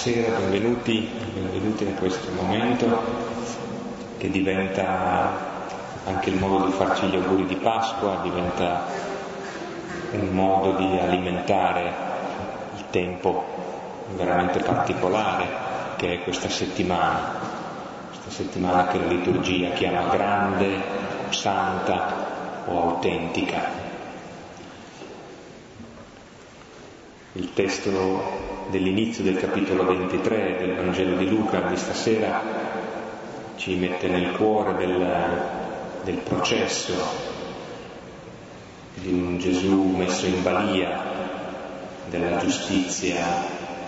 buonasera, benvenuti, benvenuti in questo momento che diventa anche il modo di farci gli auguri di Pasqua, diventa un modo di alimentare il tempo veramente particolare che è questa settimana, questa settimana che la liturgia chiama grande, santa o autentica. Il testo dell'inizio del capitolo 23 del Vangelo di Luca di stasera ci mette nel cuore del, del processo di un Gesù messo in balia della giustizia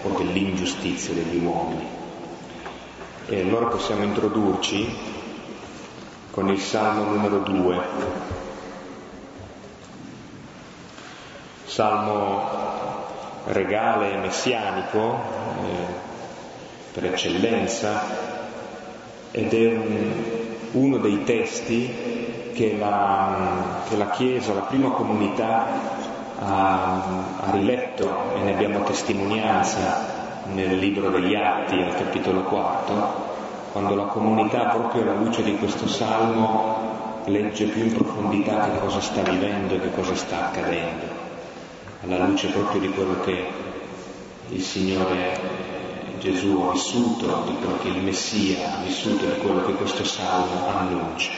o dell'ingiustizia degli uomini. E allora possiamo introdurci con il Salmo numero 2. Salmo regale messianico eh, per eccellenza ed è un, uno dei testi che la, che la, Chiesa, la prima comunità ha, ha riletto e ne abbiamo testimonianza nel libro degli Atti al capitolo 4, quando la comunità proprio alla luce di questo salmo legge più in profondità che cosa sta vivendo e che cosa sta accadendo alla luce proprio di quello che il Signore Gesù ha vissuto, di quello che il Messia ha vissuto, di quello che questo salmo annuncia.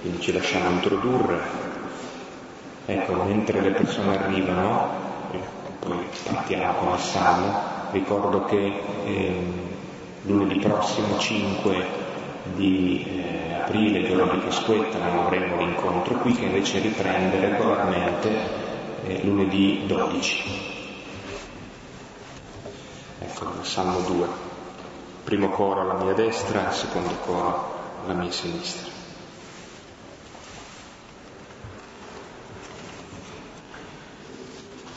Quindi ci lasciamo introdurre. Ecco, mentre le persone arrivano, poi partiamo con il salmo, ricordo che eh, lunedì prossimo 5 di eh, aprile, giorno di Pasquetta, non avremo l'incontro qui che invece riprende regolarmente eh, lunedì 12. Ecco, il Salmo 2. Primo coro alla mia destra, secondo coro alla mia sinistra.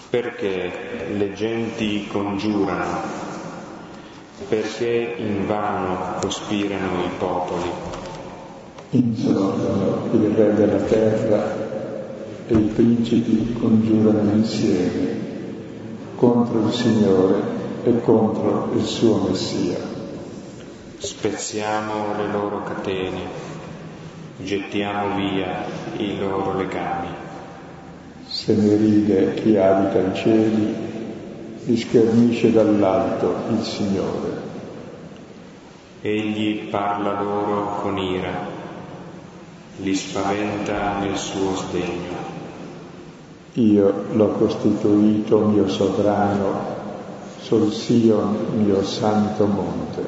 Perché le genti congiurano, perché invano cospirano i popoli insolano il re della terra e i principi congiurano insieme contro il Signore e contro il suo Messia. Spezziamo le loro catene, gettiamo via i loro legami. Se ne ride chi abita i cieli, li schernisce dall'alto il Signore. Egli parla loro con ira li spaventa nel suo sdegno. Io l'ho costituito mio sovrano sul Sion, mio santo monte.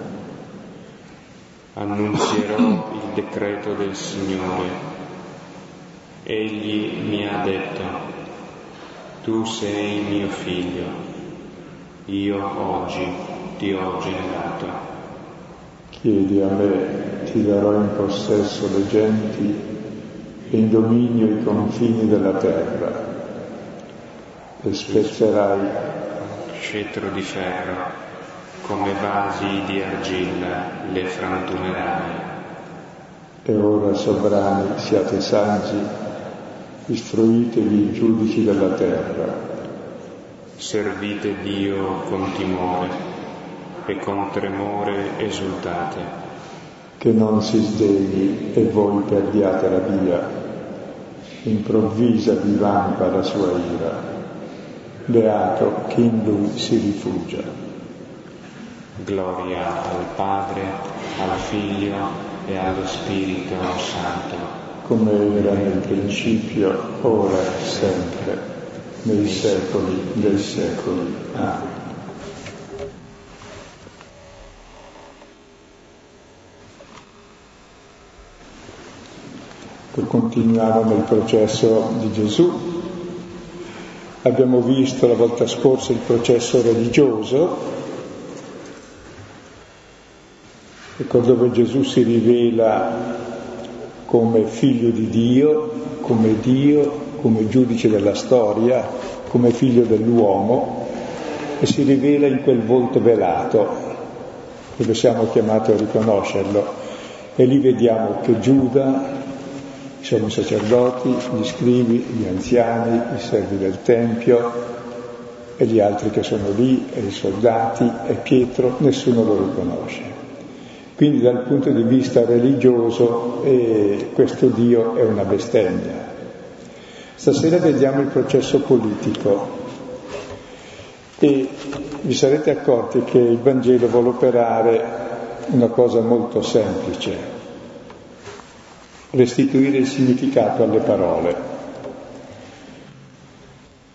Annunzierò il decreto del Signore. Egli mi ha detto, tu sei mio figlio, io oggi ti ho generato. Chiedi a me, ti darò in possesso le genti e in dominio i confini della terra. E spezzerai scettro di ferro, come vasi di argilla le frantumerai. E ora, sovrani, siate saggi, istruitevi i giudici della terra. Servite Dio con timore e con tremore esultate. Che non si sdegni e voi perdiate la via, improvvisa vi vampa la sua ira, beato chi in lui si rifugia. Gloria al Padre, al Figlio e allo Spirito Santo. Come era nel principio, ora e sempre, nei secoli dei secoli. Amen. Continuiamo nel processo di Gesù. Abbiamo visto la volta scorsa il processo religioso, ecco dove Gesù si rivela come figlio di Dio, come Dio, come giudice della storia, come figlio dell'uomo e si rivela in quel volto velato, dove siamo chiamati a riconoscerlo. E lì vediamo che Giuda siamo i sacerdoti, gli scrivi, gli anziani, i servi del Tempio, e gli altri che sono lì, e i soldati, e Pietro, nessuno lo riconosce. Quindi dal punto di vista religioso eh, questo Dio è una bestemmia. Stasera vediamo il processo politico e vi sarete accorti che il Vangelo vuole operare una cosa molto semplice, restituire il significato alle parole.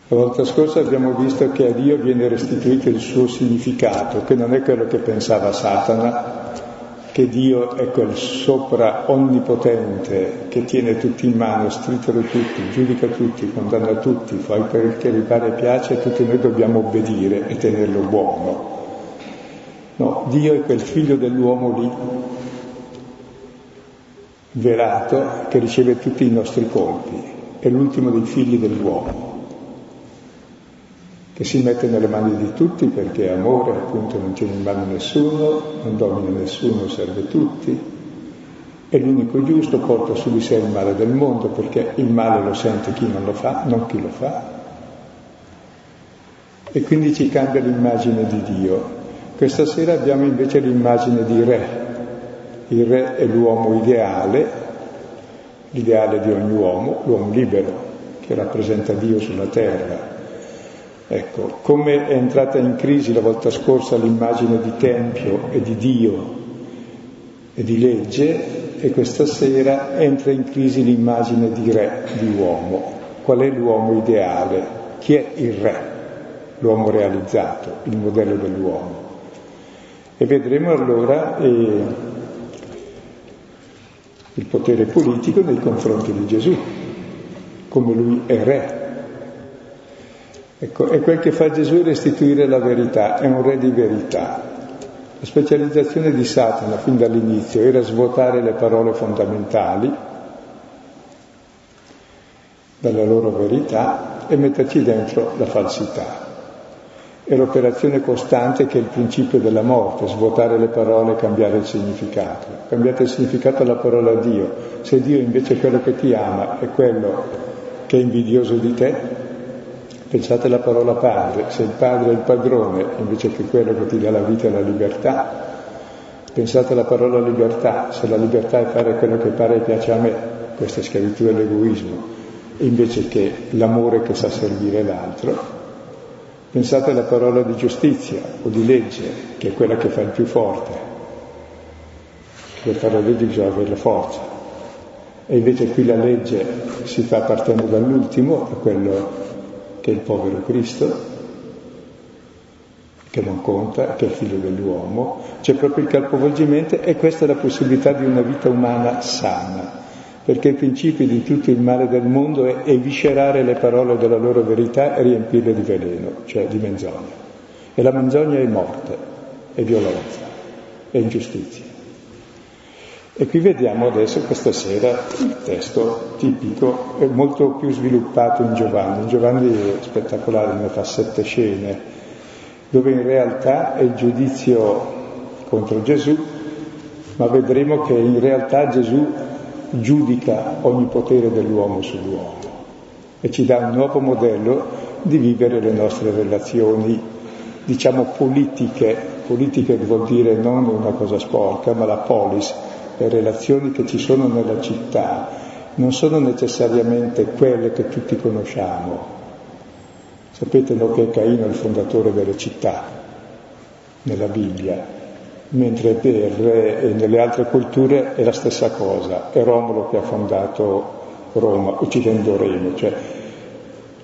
La volta scorsa abbiamo visto che a Dio viene restituito il suo significato, che non è quello che pensava Satana, che Dio è quel sopra onnipotente che tiene tutti in mano, stritolo tutti, giudica tutti, condanna tutti, fa quel che gli pare e piace e tutti noi dobbiamo obbedire e tenerlo buono. No, Dio è quel figlio dell'uomo lì, velato, che riceve tutti i nostri colpi, è l'ultimo dei figli dell'uomo che si mette nelle mani di tutti perché amore appunto non tiene in mano nessuno, non domina nessuno, serve tutti, è l'unico giusto, porta su di sé il male del mondo perché il male lo sente chi non lo fa, non chi lo fa. E quindi ci cambia l'immagine di Dio. Questa sera abbiamo invece l'immagine di re. Il re è l'uomo ideale, l'ideale di ogni uomo, l'uomo libero, che rappresenta Dio sulla terra Ecco, come è entrata in crisi la volta scorsa l'immagine di Tempio e di Dio e di legge, e questa sera entra in crisi l'immagine di re, di uomo. Qual è l'uomo ideale? Chi è il re? L'uomo realizzato, il modello dell'uomo. E vedremo allora eh, il potere politico nei confronti di Gesù, come lui è re, Ecco, e quel che fa Gesù è restituire la verità, è un re di verità. La specializzazione di Satana fin dall'inizio era svuotare le parole fondamentali dalla loro verità e metterci dentro la falsità. È l'operazione costante che è il principio della morte, svuotare le parole e cambiare il significato. Cambiate il significato alla parola Dio. Se Dio invece è quello che ti ama è quello che è invidioso di te, Pensate alla parola padre, se il padre è il padrone invece che quello che ti dà la vita e la libertà, pensate alla parola libertà, se la libertà è fare quello che pare e piace a me, questa è schiavitù dell'egoismo, invece che l'amore che sa servire l'altro, pensate alla parola di giustizia o di legge, che è quella che fa il più forte. Per fare la legge bisogna avere la forza. E invece qui la legge si fa partendo dall'ultimo, da quello che è il povero Cristo, che non conta, che è il figlio dell'uomo, c'è proprio il capovolgimento e questa è la possibilità di una vita umana sana, perché il principio di tutto il male del mondo è eviscerare le parole della loro verità e riempirle di veleno, cioè di menzogna. E la menzogna è morte, è violenza, è ingiustizia. E qui vediamo adesso questa sera il testo tipico, è molto più sviluppato in Giovanni. In Giovanni è spettacolare, ne fa sette scene, dove in realtà è il giudizio contro Gesù, ma vedremo che in realtà Gesù giudica ogni potere dell'uomo sull'uomo e ci dà un nuovo modello di vivere le nostre relazioni, diciamo politiche, politiche vuol dire non una cosa sporca, ma la polis, le relazioni che ci sono nella città non sono necessariamente quelle che tutti conosciamo. Sapete no, che Caino è il fondatore delle città nella Bibbia, mentre per, eh, nelle altre culture è la stessa cosa, è Romolo che ha fondato Roma, uccidendo Remo, cioè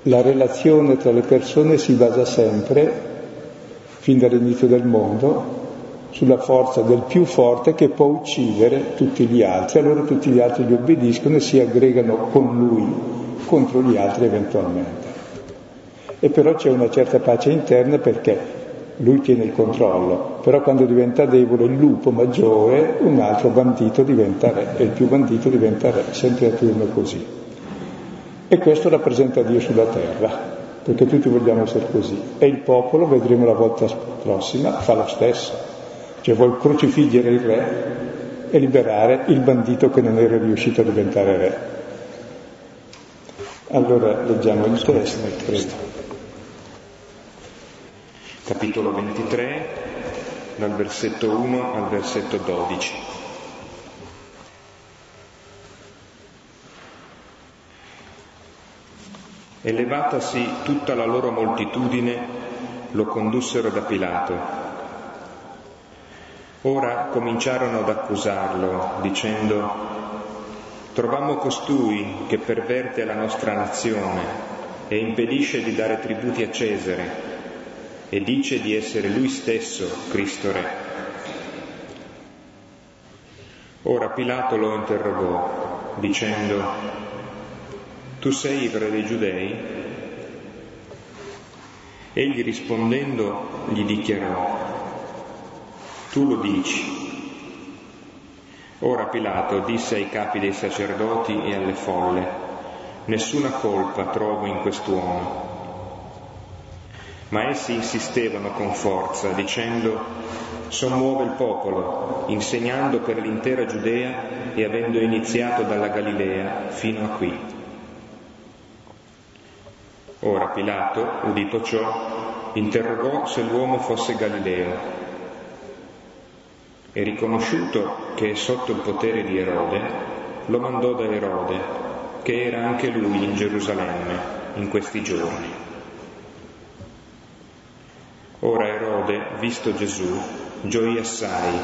la relazione tra le persone si basa sempre, fin dall'inizio del mondo, sulla forza del più forte che può uccidere tutti gli altri, allora tutti gli altri gli obbediscono e si aggregano con lui contro gli altri eventualmente. E però c'è una certa pace interna perché lui tiene il controllo, però quando diventa debole il lupo maggiore, un altro bandito diventa re e il più bandito diventa re, sempre a turno così. E questo rappresenta Dio sulla terra, perché tutti vogliamo essere così. E il popolo, vedremo la volta prossima, fa lo stesso cioè vuol crocifiggere il re e liberare il bandito che non era riuscito a diventare re. Allora leggiamo il testo. Capitolo 23, dal versetto 1 al versetto 12. E levatasi tutta la loro moltitudine, lo condussero da Pilato. Ora cominciarono ad accusarlo, dicendo, Trovammo costui che perverte la nostra nazione e impedisce di dare tributi a Cesare e dice di essere lui stesso Cristo Re. Ora Pilato lo interrogò dicendo, Tu sei il re dei giudei? Egli rispondendo gli dichiarò, Tu lo dici. Ora Pilato disse ai capi dei sacerdoti e alle folle, Nessuna colpa trovo in quest'uomo ma essi insistevano con forza, dicendo sommuove il popolo, insegnando per l'intera Giudea e avendo iniziato dalla Galilea fino a qui. Ora Pilato, udito ciò, interrogò se l'uomo fosse Galileo e riconosciuto che è sotto il potere di Erode, lo mandò da Erode, che era anche lui in Gerusalemme in questi giorni. Ora Erode, visto Gesù, gioì assai,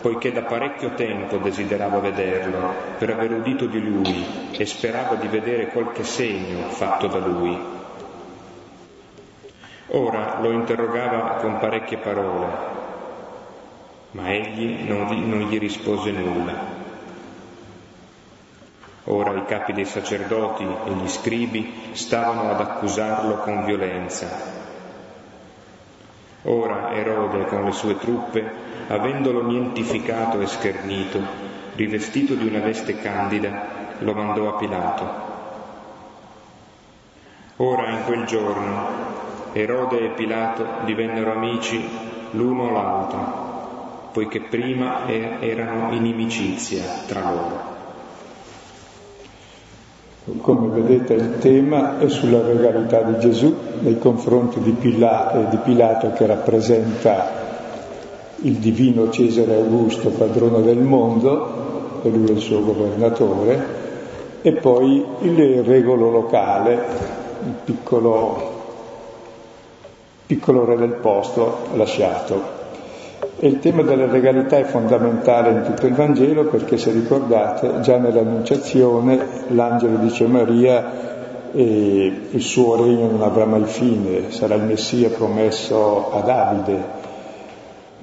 poiché da parecchio tempo desiderava vederlo, per aver udito di lui e sperava di vedere qualche segno fatto da lui. Ora lo interrogava con parecchie parole, ma egli non, non gli rispose nulla. Ora i capi dei sacerdoti e gli scribi stavano ad accusarlo con violenza Ora Erode con le sue truppe, avendolo nientificato e schernito, rivestito di una veste candida, lo mandò a Pilato. Ora in quel giorno Erode e Pilato divennero amici l'uno l'altro, poiché prima erano inimicizia tra loro. Come vedete il tema è sulla regalità di Gesù nei confronti di, Pilato, di Pilato che rappresenta il divino Cesare Augusto, padrone del mondo, e lui è il suo governatore, e poi il regolo locale, il piccolo, piccolo re del posto lasciato. E il tema della legalità è fondamentale in tutto il Vangelo perché se ricordate già nell'Annunciazione l'angelo dice a Maria eh, il suo regno non avrà mai fine, sarà il Messia promesso a Davide.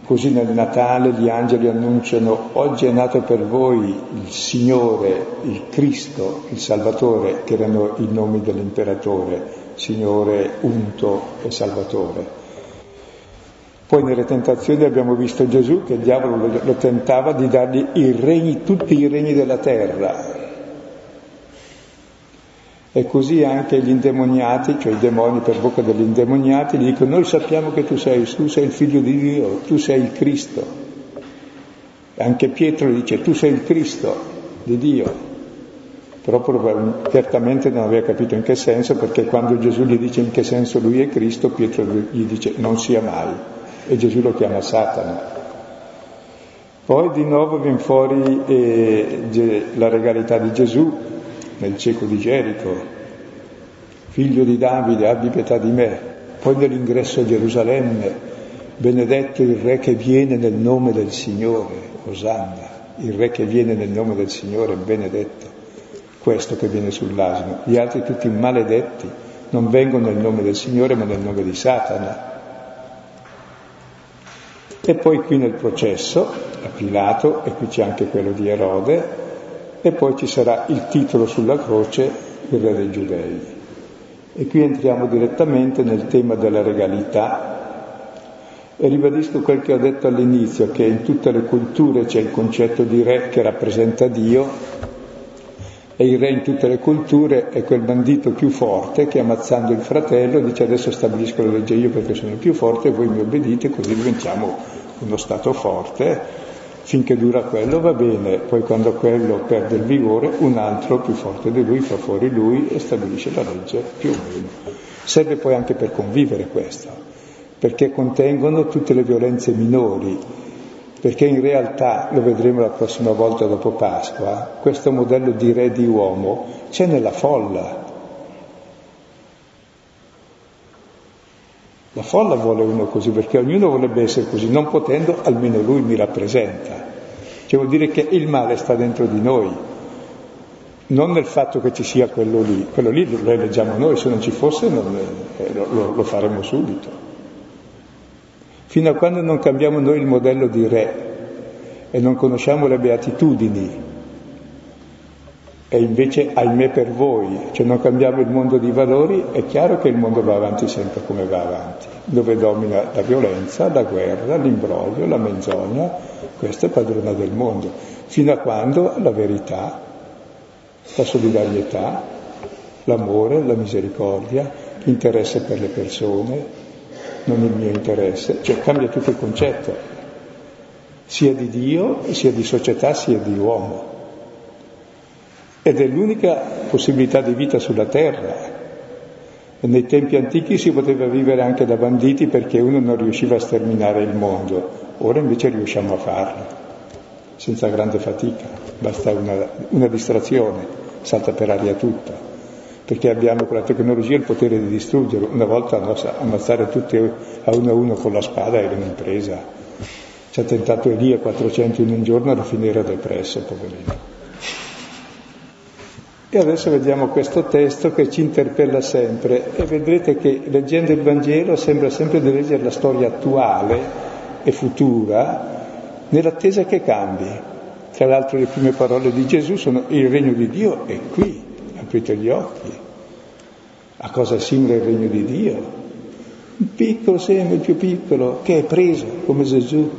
Così nel Natale gli angeli annunciano oggi è nato per voi il Signore, il Cristo, il Salvatore, che erano i nomi dell'imperatore, Signore, Unto e Salvatore. Poi nelle tentazioni abbiamo visto Gesù che il diavolo lo, lo tentava di dargli i regni, tutti i regni della terra. E così anche gli indemoniati, cioè i demoni per bocca degli indemoniati, gli dicono noi sappiamo che tu sei, tu sei il figlio di Dio, tu sei il Cristo. E anche Pietro dice tu sei il Cristo di Dio. Però certamente non aveva capito in che senso, perché quando Gesù gli dice in che senso lui è Cristo, Pietro gli dice non sia mai e Gesù lo chiama Satana. Poi di nuovo viene fuori eh, la regalità di Gesù nel cieco di Gerico, figlio di Davide, abbi pietà di me. Poi nell'ingresso a Gerusalemme, benedetto il re che viene nel nome del Signore, Osanna, il re che viene nel nome del Signore, benedetto, questo che viene sull'asino. Gli altri tutti maledetti non vengono nel nome del Signore ma nel nome di Satana. E poi qui nel processo, a Pilato, e qui c'è anche quello di Erode, e poi ci sarà il titolo sulla croce, il re dei giudei. E qui entriamo direttamente nel tema della regalità e ribadisco quel che ho detto all'inizio, che in tutte le culture c'è il concetto di re che rappresenta Dio e il re in tutte le culture è quel bandito più forte che ammazzando il fratello dice adesso stabilisco la legge io perché sono il più forte e voi mi obbedite così diventiamo uno stato forte, finché dura quello va bene, poi quando quello perde il vigore un altro più forte di lui fa fuori lui e stabilisce la legge più o meno. Serve poi anche per convivere questo, perché contengono tutte le violenze minori, perché in realtà, lo vedremo la prossima volta dopo Pasqua, questo modello di re di uomo c'è nella folla. La folla vuole uno così, perché ognuno vorrebbe essere così, non potendo, almeno lui mi rappresenta. Cioè vuol dire che il male sta dentro di noi, non nel fatto che ci sia quello lì, quello lì lo eleggiamo noi, se non ci fosse non, eh, lo, lo faremo subito. Fino a quando non cambiamo noi il modello di re e non conosciamo le beatitudini, e invece ahimè per voi, cioè non cambiamo il mondo di valori, è chiaro che il mondo va avanti sempre come va avanti, dove domina la violenza, la guerra, l'imbroglio, la menzogna, questo è padrona del mondo, fino a quando la verità la solidarietà, l'amore, la misericordia, l'interesse per le persone, non il mio interesse, cioè cambia tutto il concetto, sia di Dio, sia di società, sia di uomo. Ed è l'unica possibilità di vita sulla terra. Nei tempi antichi si poteva vivere anche da banditi perché uno non riusciva a sterminare il mondo, ora invece riusciamo a farlo, senza grande fatica, basta una, una distrazione salta per aria tutto, perché abbiamo con la tecnologia il potere di distruggere. Una volta ammazzare tutti a uno a uno con la spada era un'impresa. Ci ha tentato Elia 400 in un giorno, alla fine era depresso, poverino. E adesso vediamo questo testo che ci interpella sempre e vedrete che leggendo il Vangelo sembra sempre di leggere la storia attuale e futura nell'attesa che cambi. Tra l'altro le prime parole di Gesù sono il regno di Dio è qui, aprite gli occhi. A cosa è simile il regno di Dio? Un piccolo seme, il più piccolo, che è preso come Gesù,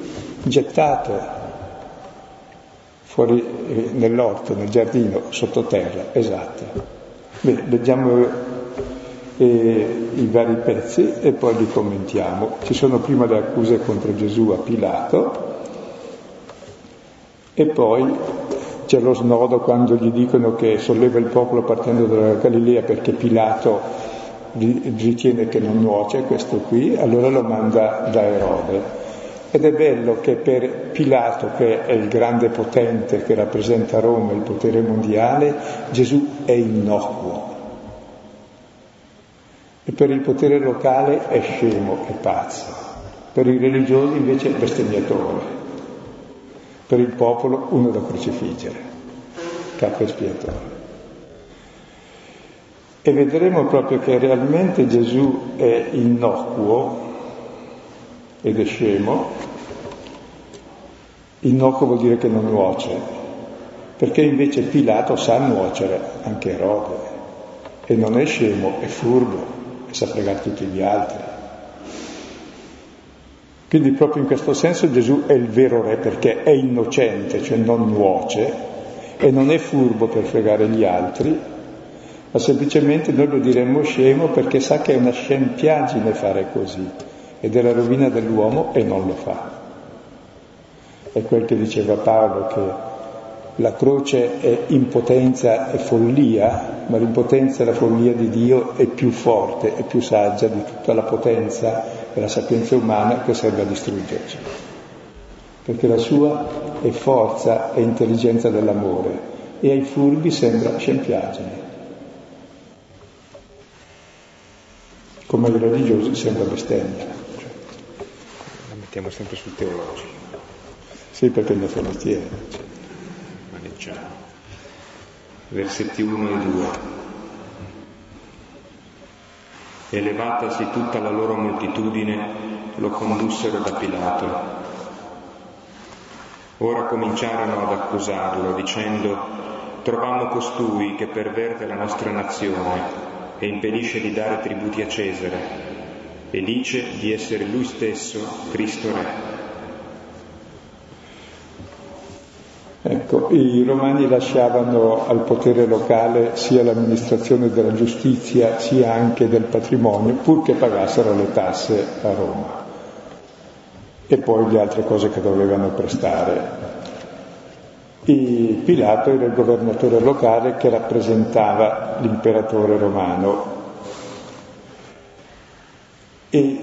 gettato fuori eh, nell'orto, nel giardino, sottoterra, esatto. Bene, leggiamo eh, i vari pezzi e poi li commentiamo. Ci sono prima le accuse contro Gesù a Pilato, e poi c'è lo snodo quando gli dicono che solleva il popolo partendo dalla Galilea perché Pilato ritiene che non nuoce questo qui, allora lo manda da Erode. Ed è bello che per Pilato, che è il grande potente che rappresenta Roma, il potere mondiale, Gesù è innocuo. E per il potere locale è scemo, è pazzo. Per i religiosi invece è bestemmiatore per il popolo uno da crocifiggere, capo espiatore. E vedremo proprio che realmente Gesù è innocuo ed è scemo. Innocuo vuol dire che non nuoce, perché invece Pilato sa nuocere anche Erode e non è scemo, è furbo e sa fregare tutti gli altri. Quindi proprio in questo senso Gesù è il vero re perché è innocente, cioè non nuoce, e non è furbo per fregare gli altri, ma semplicemente noi lo diremmo scemo perché sa che è una scempiaggine fare così ed è la rovina dell'uomo e non lo fa. È quel che diceva Paolo che la croce è impotenza e follia, ma l'impotenza e la follia di Dio è più forte, è più saggia di tutta la potenza è la sapienza umana che serve a distruggerci, perché la sua è forza e intelligenza dell'amore e ai furbi sembra scempiaggine. Come ai religiosi sembra bestemmia. Mettiamo sempre sul teologico. Sì, perché è il nostro mestiere. Maneggiamo. Versetti 1 e 2 e levatasi tutta la loro moltitudine, lo condussero da Pilato. Ora cominciarono ad accusarlo, dicendo, trovammo costui che perverte la nostra nazione e impedisce di dare tributi a Cesare e dice di essere lui stesso Cristo Re. Ecco, i romani lasciavano al potere locale sia l'amministrazione della giustizia sia anche del patrimonio, purché pagassero le tasse a Roma e poi le altre cose che dovevano prestare. E Pilato era il governatore locale che rappresentava l'imperatore romano e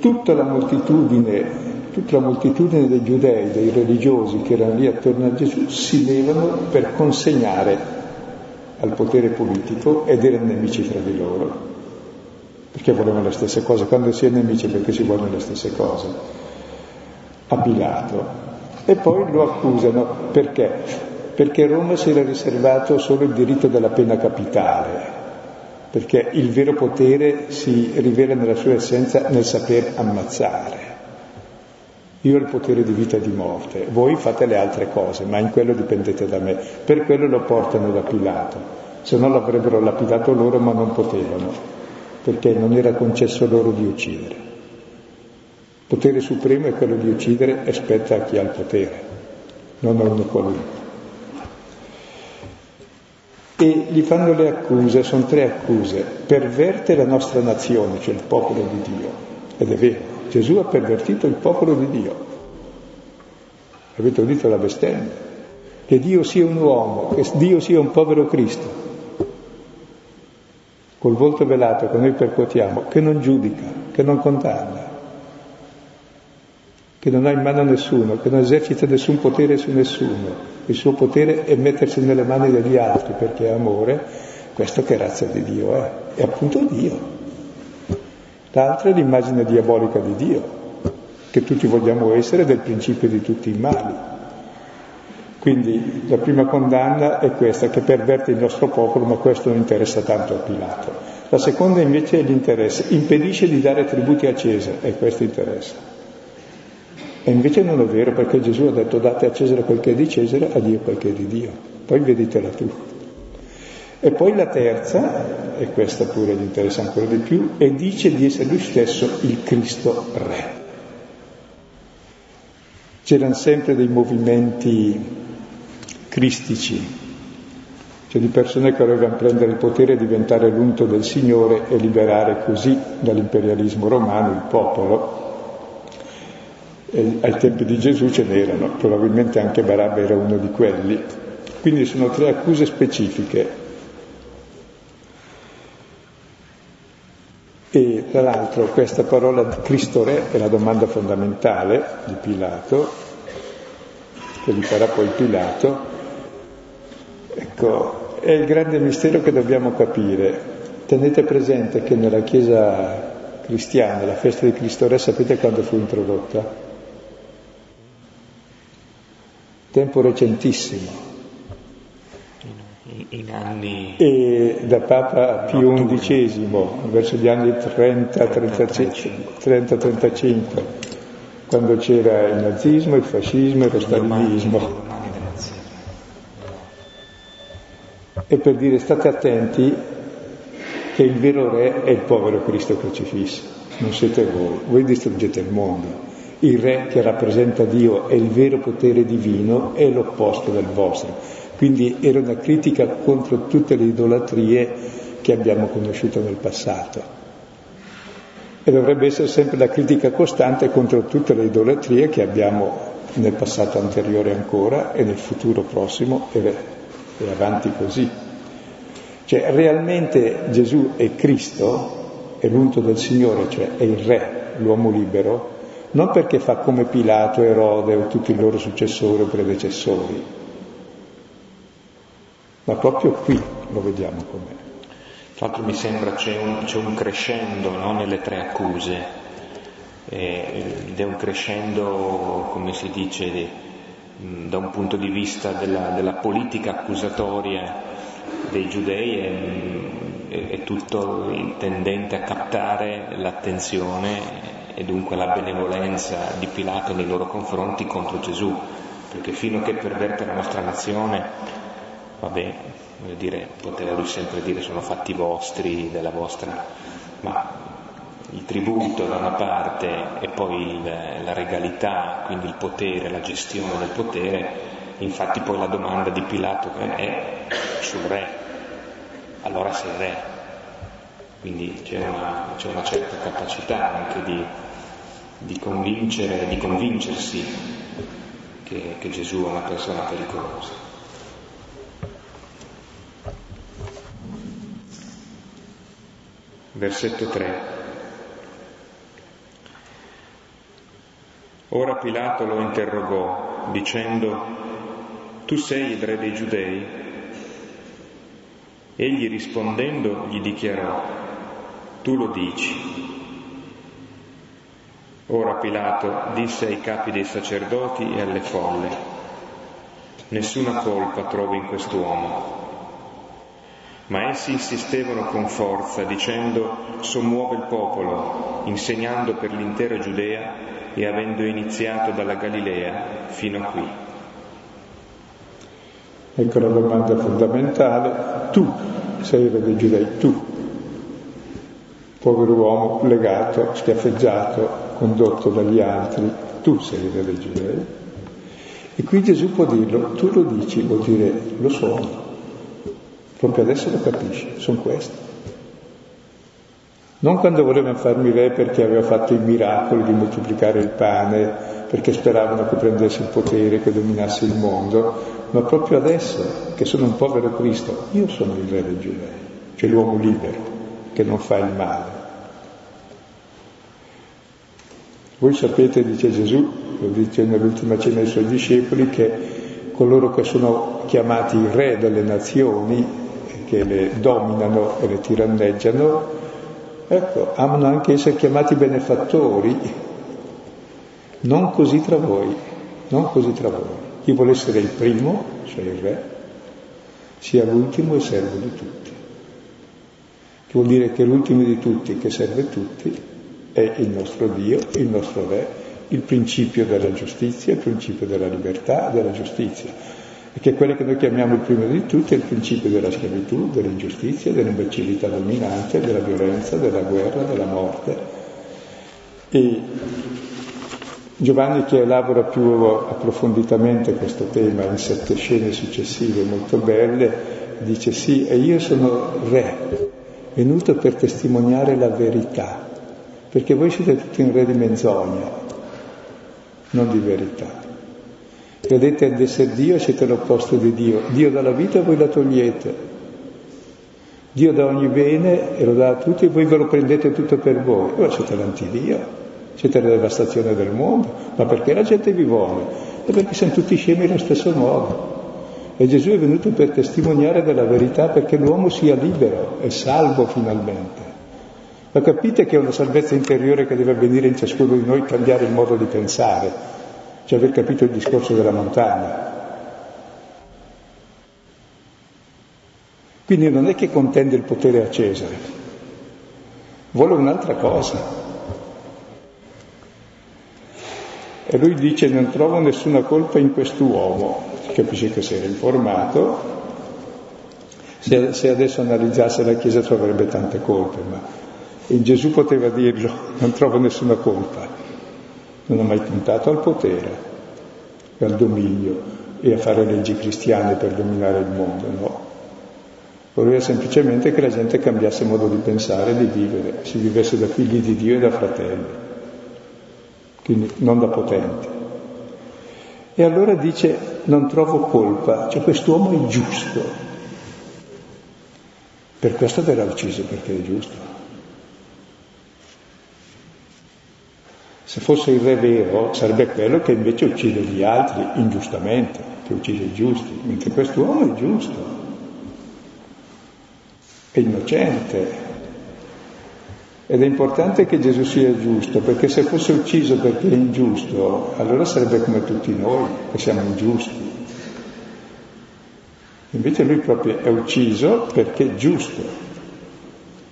tutta la moltitudine tutta la moltitudine dei giudei, dei religiosi che erano lì attorno a Gesù, si levano per consegnare al potere politico ed erano nemici tra di loro, perché volevano le stesse cose. Quando si è nemici perché si vogliono le stesse cose. A Pilato. E poi lo accusano perché? Perché Roma si era riservato solo il diritto della pena capitale, perché il vero potere si rivela nella sua essenza nel saper ammazzare. Io ho il potere di vita e di morte, voi fate le altre cose, ma in quello dipendete da me. Per quello lo portano da Pilato, se no l'avrebbero lapidato loro ma non potevano, perché non era concesso loro di uccidere. Il potere supremo è quello di uccidere e spetta a chi ha il potere, non a uno qualunque. E gli fanno le accuse, sono tre accuse. Perverte la nostra nazione, cioè il popolo di Dio, ed è vero Gesù ha pervertito il popolo di Dio. Avete udito la bestemmia? Che Dio sia un uomo, che Dio sia un povero Cristo, col volto velato che noi percuotiamo, che non giudica, che non condanna, che non ha in mano nessuno, che non esercita nessun potere su nessuno. Il suo potere è mettersi nelle mani degli altri perché è amore, questo che razza di Dio è, è appunto Dio. L'altra è l'immagine diabolica di Dio, che tutti vogliamo essere del principio di tutti i mali. Quindi la prima condanna è questa, che perverte il nostro popolo, ma questo non interessa tanto a Pilato. La seconda invece è l'interesse, impedisce di dare tributi a Cesare, e questo interessa. E invece non è vero, perché Gesù ha detto date a Cesare quel che è di Cesare, a Dio quel che è di Dio. Poi veditela tu. E poi la terza, e questa pure gli interessa ancora di più, e dice di essere lui stesso il Cristo Re. C'erano sempre dei movimenti cristici, cioè di persone che volevano prendere il potere e diventare l'unto del Signore e liberare così dall'imperialismo romano il popolo. Ai tempi di Gesù ce n'erano, probabilmente anche Barabba era uno di quelli. Quindi sono tre accuse specifiche E tra l'altro questa parola di Cristo Re è la domanda fondamentale di Pilato, che gli farà poi Pilato. Ecco, è il grande mistero che dobbiamo capire. Tenete presente che nella Chiesa cristiana la festa di Cristo Re sapete quando fu introdotta? Tempo recentissimo, in anni... E da Papa Pio XI, verso gli anni 30-35, quando c'era il nazismo, il fascismo e lo stalinismo. E per dire state attenti che il vero re è il povero Cristo crocifisso, non siete voi, voi distruggete il mondo. Il re che rappresenta Dio è il vero potere divino, è l'opposto del vostro quindi era una critica contro tutte le idolatrie che abbiamo conosciuto nel passato. E dovrebbe essere sempre la critica costante contro tutte le idolatrie che abbiamo nel passato anteriore ancora e nel futuro prossimo e, e avanti così. Cioè realmente Gesù è Cristo, è l'unto del Signore, cioè è il Re, l'uomo libero, non perché fa come Pilato, Erode o tutti i loro successori o predecessori, ma proprio qui lo vediamo com'è. Tra l'altro mi sembra c'è un, c'è un crescendo no, nelle tre accuse, ed è un crescendo, come si dice, da un punto di vista della, della politica accusatoria dei giudei, è, è tutto tendente a captare l'attenzione e dunque la benevolenza di Pilato nei loro confronti contro Gesù, perché fino a che perverte la nostra nazione vabbè, voglio dire, poteva lui sempre dire sono fatti vostri, della vostra, ma il tributo da una parte e poi il, la regalità, quindi il potere, la gestione del potere, infatti poi la domanda di Pilato è sul re, allora sei re, quindi c'è una, c'è una certa capacità anche di, di convincere, di convincersi che, che Gesù è una persona pericolosa. Versetto 3. Ora Pilato lo interrogò, dicendo, Tu sei il re dei giudei? Egli rispondendo gli dichiarò, Tu lo dici. Ora Pilato disse ai capi dei sacerdoti e alle folle, Nessuna colpa trovo in quest'uomo. Ma essi insistevano con forza, dicendo, Sommuove il popolo, insegnando per l'intera Giudea e avendo iniziato dalla Galilea fino a qui. Ecco la domanda fondamentale, tu sei re dei giudei, tu, povero uomo legato, schiaffeggiato, condotto dagli altri, tu sei il re dei giudei. E qui Gesù può dirlo, tu lo dici, vuol dire lo sono, proprio adesso lo capisci, sono questi. Non quando volevano farmi re perché aveva fatto i miracoli di moltiplicare il pane, perché speravano che prendesse il potere, che dominasse il mondo, ma proprio adesso che sono un povero Cristo, io sono il re dei giudei, cioè l'uomo libero, che non fa il male. Voi sapete, dice Gesù, lo dice nell'ultima cena ai suoi discepoli, che coloro che sono chiamati re delle nazioni, che le dominano e le tiranneggiano, Ecco, amano anche essere chiamati benefattori, non così tra voi, non così tra voi. Chi vuole essere il primo, cioè il re, sia l'ultimo e servo di tutti. Che vuol dire che l'ultimo di tutti, che serve tutti, è il nostro Dio, il nostro re, il principio della giustizia, il principio della libertà, della giustizia perché quello che noi chiamiamo il primo di tutti è il principio della schiavitù, dell'ingiustizia, dell'imbecillità dominante, della violenza, della guerra, della morte. E Giovanni che elabora più approfonditamente questo tema in sette scene successive molto belle, dice sì, e io sono re, venuto per testimoniare la verità, perché voi siete tutti in re di menzogna, non di verità. Credete ad essere Dio e siete l'opposto di Dio. Dio dà la vita e voi la togliete. Dio dà ogni bene e lo dà a tutti e voi ve lo prendete tutto per voi. Ora siete l'antidio, siete la devastazione del mondo. Ma perché la gente vi vuole? È perché siamo tutti scemi allo stesso modo. E Gesù è venuto per testimoniare della verità perché l'uomo sia libero e salvo finalmente. Ma capite che è una salvezza interiore che deve avvenire in ciascuno di noi, cambiare il modo di pensare cioè aver capito il discorso della montagna. Quindi non è che contende il potere a Cesare, vuole un'altra cosa. E lui dice non trovo nessuna colpa in quest'uomo, capisce che si era informato, se, se adesso analizzasse la Chiesa troverebbe tante colpe, ma in Gesù poteva dirlo, non trovo nessuna colpa non ha mai puntato al potere e al dominio e a fare leggi cristiane per dominare il mondo, no. Voleva semplicemente che la gente cambiasse modo di pensare e di vivere, si vivesse da figli di Dio e da fratelli, quindi non da potenti. E allora dice, non trovo colpa, cioè quest'uomo è giusto, per questo verrà ucciso perché è giusto. Se fosse il re vero sarebbe quello che invece uccide gli altri ingiustamente, che uccide i giusti, mentre quest'uomo è giusto, è innocente. Ed è importante che Gesù sia giusto, perché se fosse ucciso perché è ingiusto, allora sarebbe come tutti noi, che siamo ingiusti. Invece lui proprio è ucciso perché è giusto,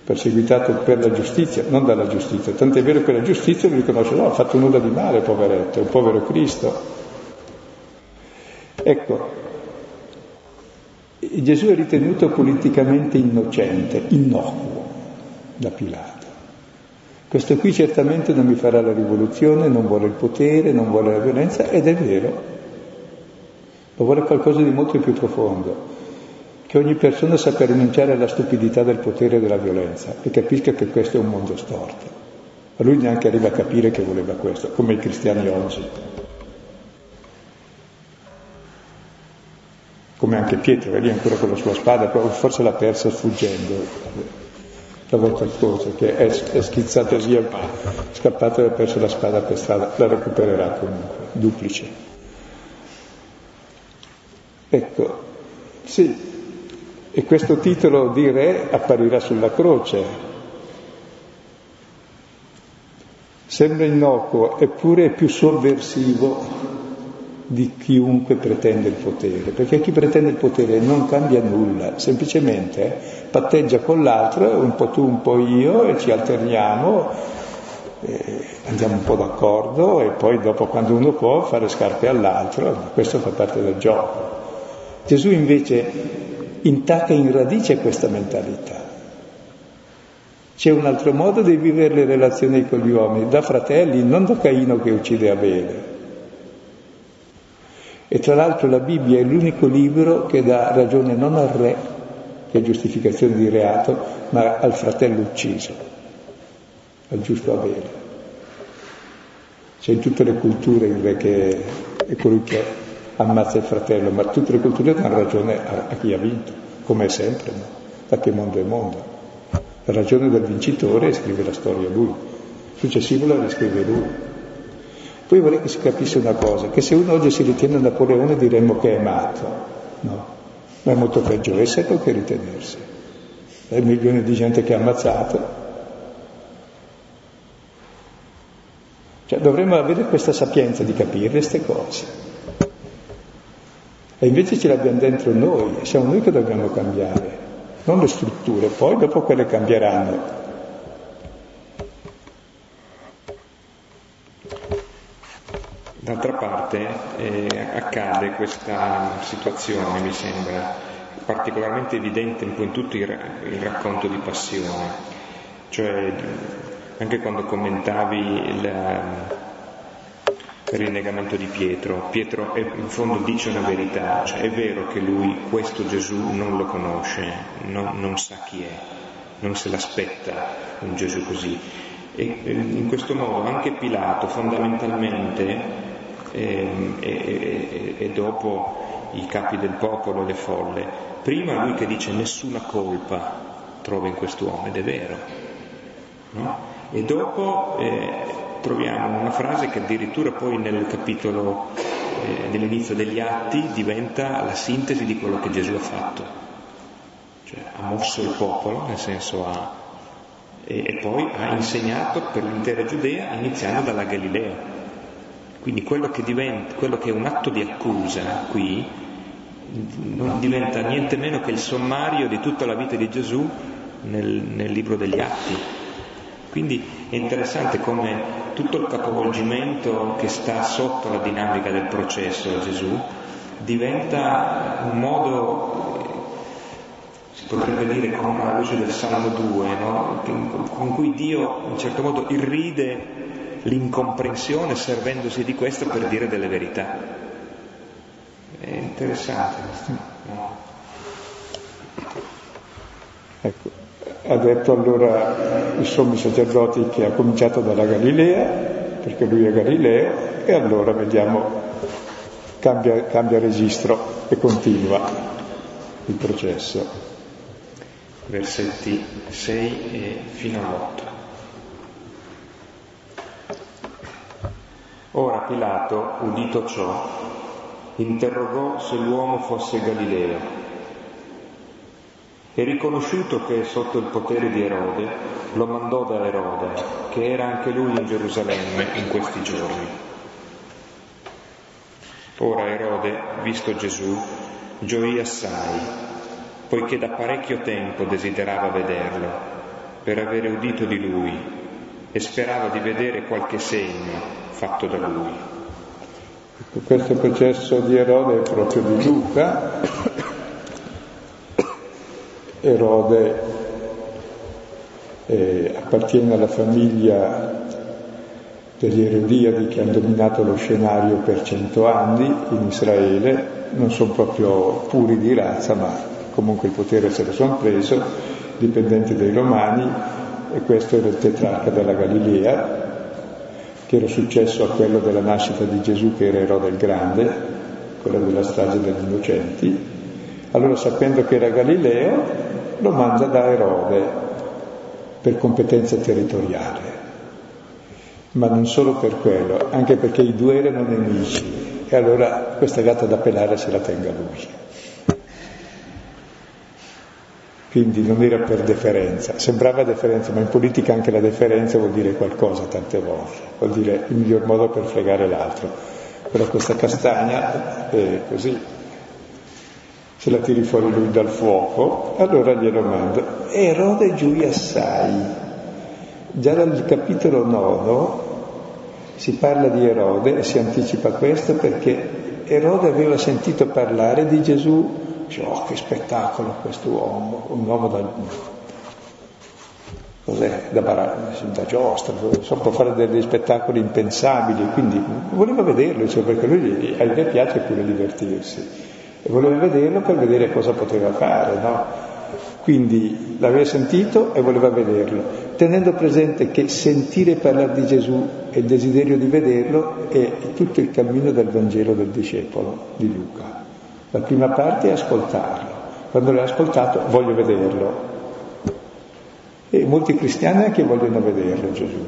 perseguitato per la giustizia, non dalla giustizia. Tant'è vero che la giustizia lo riconosce, no, ha fatto nulla di male, poveretto, è un povero Cristo. Ecco, Gesù è ritenuto politicamente innocente, innocuo da Pilato. Questo qui certamente non mi farà la rivoluzione, non vuole il potere, non vuole la violenza, ed è vero, ma vuole qualcosa di molto più profondo che ogni persona sappia rinunciare alla stupidità del potere e della violenza e capisca che questo è un mondo storto. Ma lui neanche arriva a capire che voleva questo, come i cristiani oggi. Come anche Pietro, è lì ancora con la sua spada, forse l'ha persa sfuggendo. la volta scorsa, che è, è schizzato via, scappato e ha perso la spada per strada, la recupererà comunque, duplice. Ecco, sì, e questo titolo di re apparirà sulla croce. Sembra innocuo, eppure è più sovversivo di chiunque pretende il potere, perché chi pretende il potere non cambia nulla, semplicemente patteggia con l'altro, un po' tu, un po' io, e ci alterniamo, eh, andiamo un po' d'accordo e poi dopo quando uno può fa le scarpe all'altro, questo fa parte del gioco. Gesù invece intacca in radice questa mentalità. C'è un altro modo di vivere le relazioni con gli uomini, da fratelli, non da Caino che uccide Abele. E tra l'altro la Bibbia è l'unico libro che dà ragione non al re, che è giustificazione di reato, ma al fratello ucciso, al giusto Abele. C'è in tutte le culture il re che è colui che ammazza il fratello, ma tutte le culture danno ragione a, a chi ha vinto, come sempre, no? da che mondo è mondo. La ragione del vincitore scrive la storia lui, successivo la riscrive lui. Poi vorrei che si capisse una cosa, che se uno oggi si ritiene Napoleone diremmo che è matto, no? Ma è molto peggio esserlo che ritenersi. È milioni di gente che ha ammazzato. Cioè dovremmo avere questa sapienza di capire queste cose. E invece ce l'abbiamo dentro noi, siamo noi che dobbiamo cambiare, non le strutture, poi dopo quelle cambieranno. D'altra parte eh, accade questa situazione, mi sembra, particolarmente evidente un po' in tutto il, il racconto di passione, cioè anche quando commentavi il, il rinnegamento di Pietro, Pietro in fondo dice una verità, cioè è vero che lui questo Gesù non lo conosce, no, non sa chi è, non se l'aspetta un Gesù così. E in questo modo anche Pilato fondamentalmente e, e, e, dopo i capi del popolo e le folle. Prima lui che dice nessuna colpa trova in quest'uomo, ed è vero. No? E dopo eh, troviamo una frase che addirittura poi nel capitolo, eh, nell'inizio degli atti, diventa la sintesi di quello che Gesù ha fatto. Cioè ha mosso il popolo, nel senso ha... E, e poi ha insegnato per l'intera Giudea, iniziando dalla Galilea quindi quello che, diventa, quello che è un atto di accusa qui non diventa niente meno che il sommario di tutta la vita di Gesù nel, nel libro degli Atti. Quindi è interessante come tutto il capovolgimento che sta sotto la dinamica del processo a Gesù diventa un modo, si potrebbe dire come alla luce del Salmo 2, no? con cui Dio in certo modo irride l'incomprensione servendosi di questo per dire delle verità. È interessante. No? Ecco, ha detto allora il sommo sacerdote che ha cominciato dalla Galilea, perché lui è Galileo, e allora vediamo, cambia, cambia registro e continua il processo. Versetti 6 fino all'8. Ora Pilato, udito ciò, interrogò se l'uomo fosse Galileo e riconosciuto che è sotto il potere di Erode, lo mandò da Erode, che era anche lui in Gerusalemme in questi giorni. Ora Erode, visto Gesù, gioì assai, poiché da parecchio tempo desiderava vederlo, per avere udito di lui, e sperava di vedere qualche segno fatto da lui. Questo processo di Erode è proprio di Luca. Erode eh, appartiene alla famiglia degli Erodiadi che hanno dominato lo scenario per cento anni in Israele, non sono proprio puri di razza, ma comunque il potere se lo sono preso, dipendenti dai Romani, e questo era il tetrarca della Galilea, che era successo a quello della nascita di Gesù che era Erode il Grande, quello della strage degli innocenti. Allora sapendo che era Galileo lo manda da Erode per competenza territoriale. Ma non solo per quello, anche perché i due erano nemici e allora questa gatta da pelare se la tenga lui. Quindi non era per deferenza, sembrava deferenza, ma in politica anche la deferenza vuol dire qualcosa tante volte, vuol dire il miglior modo per fregare l'altro. Però questa castagna è così, se la tiri fuori lui dal fuoco, allora glielo manda. Erode giù assai. Già dal capitolo 9 si parla di Erode e si anticipa questo perché Erode aveva sentito parlare di Gesù Dice, oh che spettacolo questo uomo, un uomo da, cos'è, da, da giostra, so, può fare degli spettacoli impensabili, quindi voleva vederlo, cioè, perché lui a lui piace pure divertirsi, e voleva vederlo per vedere cosa poteva fare, no? Quindi l'aveva sentito e voleva vederlo, tenendo presente che sentire parlare di Gesù e il desiderio di vederlo è tutto il cammino del Vangelo del discepolo di Luca. La prima parte è ascoltarlo. Quando l'hai ascoltato voglio vederlo. E molti cristiani anche vogliono vederlo Gesù,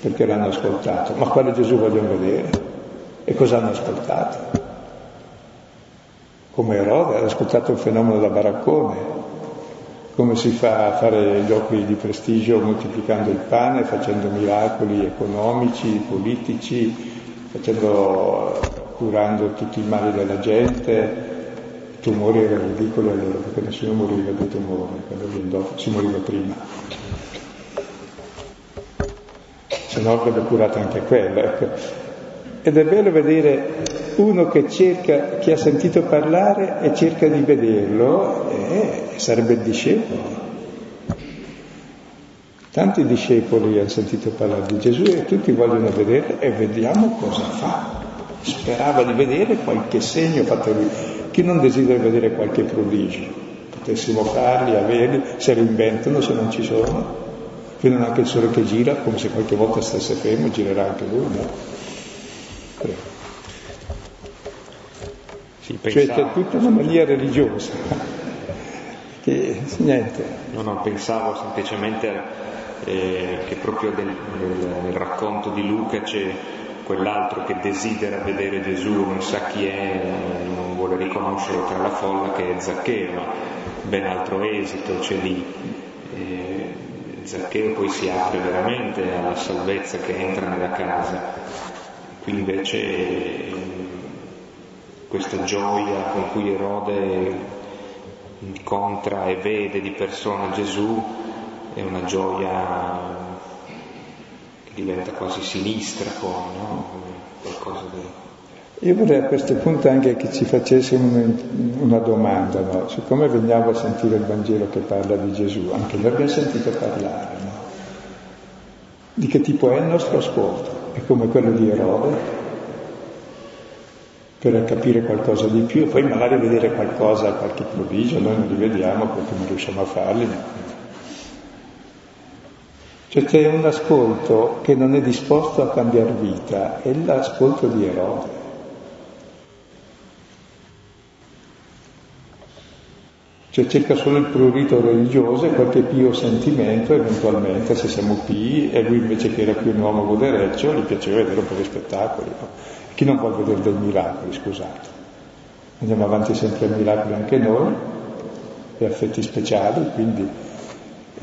perché l'hanno ascoltato. Ma quale Gesù vogliono vedere? E cosa hanno ascoltato? Come Erode, ha ascoltato il fenomeno da baraccone, come si fa a fare giochi di prestigio moltiplicando il pane, facendo miracoli economici, politici, facendo curando tutti i mali della gente, i tumori erano ridicoli allora perché nessuno moriva di tumore, quando si moriva prima. Se no avrebbe curato anche quello. Ecco. Ed è bello vedere uno che cerca, che ha sentito parlare e cerca di vederlo, e sarebbe il discepolo. Tanti discepoli hanno sentito parlare di Gesù e tutti vogliono vederlo e vediamo cosa fa sperava di vedere qualche segno fatto lui. Chi non desidera vedere qualche prodigio? Potessimo farli, averli, se lo inventano, se non ci sono. Vedono anche il sole che gira, come se qualche volta stesse fermo, girerà anche lui, no? Prego. Sì, cioè c'è tutta una mania religiosa. che niente. No, no, pensavo semplicemente eh, che proprio del, nel, nel racconto di Luca c'è quell'altro che desidera vedere Gesù, non sa chi è, non vuole riconoscerlo tra la folla, che è Zaccheo, ma ben altro esito c'è lì. E Zaccheo poi si apre veramente alla salvezza che entra nella casa. Qui invece questa gioia con cui Erode incontra e vede di persona Gesù è una gioia diventa quasi sinistra poi, no? Qualcosa di... Io vorrei a questo punto anche che ci facesse una, una domanda, no? Siccome veniamo a sentire il Vangelo che parla di Gesù, anche noi abbiamo sentito parlare, no? Di che tipo è il nostro ascolto? È come quello di Erode? Per capire qualcosa di più, poi magari vedere qualcosa, qualche prodigio, noi non li vediamo perché non riusciamo a farli, cioè c'è un ascolto che non è disposto a cambiare vita, è l'ascolto di Erode. Cioè cerca solo il prurito religioso e qualche pio sentimento, eventualmente se siamo pii, e lui invece che era più un uomo godereccio, gli piaceva vedere un po' di spettacoli. No? Chi non vuole vedere dei miracoli, scusate? Andiamo avanti sempre a miracoli anche noi, e affetti speciali, quindi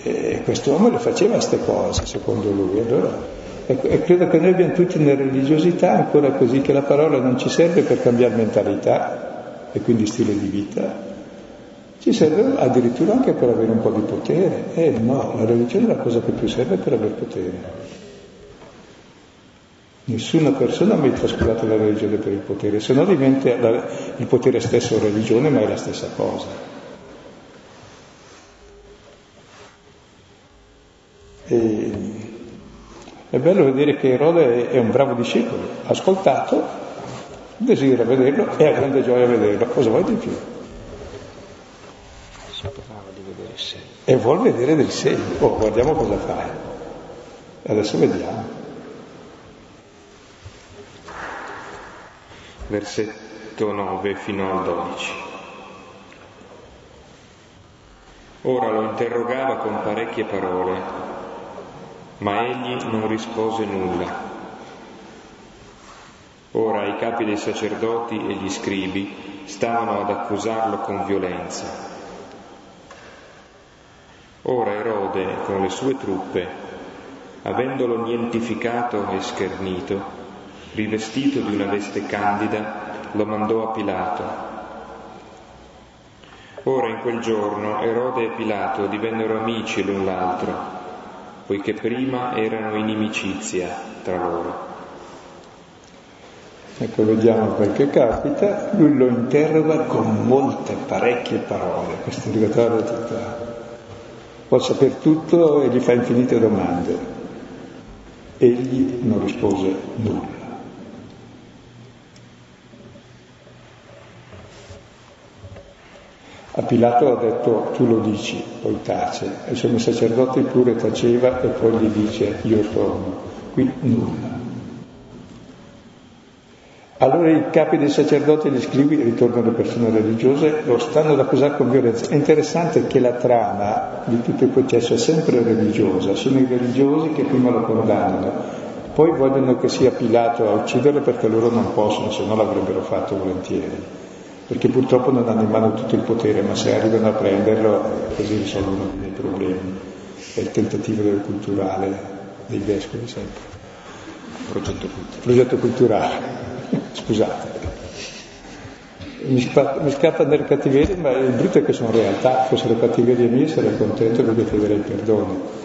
e quest'uomo le faceva queste cose, secondo lui. Allora, e credo che noi abbiamo tutti una religiosità ancora così che la parola non ci serve per cambiare mentalità e quindi stile di vita, ci serve addirittura anche per avere un po' di potere. Eh no, la religione è la cosa che più serve per avere potere. Nessuna persona mette scusate la religione per il potere, se no diventa la, il potere stesso religione, ma è la stessa cosa. E è bello vedere che Erode è un bravo discepolo, ha ascoltato, desidera vederlo e ha grande gioia vederlo. Cosa vuoi di più? Sperava di vedere il segno. E vuol vedere del segno. Oh, guardiamo cosa fa. Adesso vediamo. Versetto 9 fino al 12. Ora lo interrogava con parecchie parole ma egli non rispose nulla. Ora i capi dei sacerdoti e gli scribi stavano ad accusarlo con violenza. Ora Erode con le sue truppe, avendolo nientificato e schernito, rivestito di una veste candida, lo mandò a Pilato. Ora in quel giorno Erode e Pilato divennero amici l'un l'altro, poiché prima erano inimicizia tra loro. Ecco, vediamo perché capita, lui lo interroga con molte, parecchie parole, questo interrogatorio totale. Può sapere tutto e gli fa infinite domande. Egli non rispose nulla. A Pilato ha detto tu lo dici, poi tace, e il sommo sacerdote pure taceva e poi gli dice io sono. Qui nulla. Allora i capi dei sacerdoti e gli scrivi, ritornano le persone religiose, lo stanno ad accusare con violenza. È interessante che la trama di tutto il processo è sempre religiosa, sono i religiosi che prima lo condannano, poi vogliono che sia Pilato a ucciderlo perché loro non possono, se no l'avrebbero fatto volentieri, perché purtroppo non hanno in mano tutto il potere, ma se arrivano a prenderlo così risolvono dei problemi. È il tentativo del culturale dei vescovi sempre. Progetto culturale. Progetto culturale. Scusate. Mi, spa, mi scappa nel cattiveria, ma il brutto è che sono realtà, fossero cattiverie mie sarei contento perché chiederei perdono.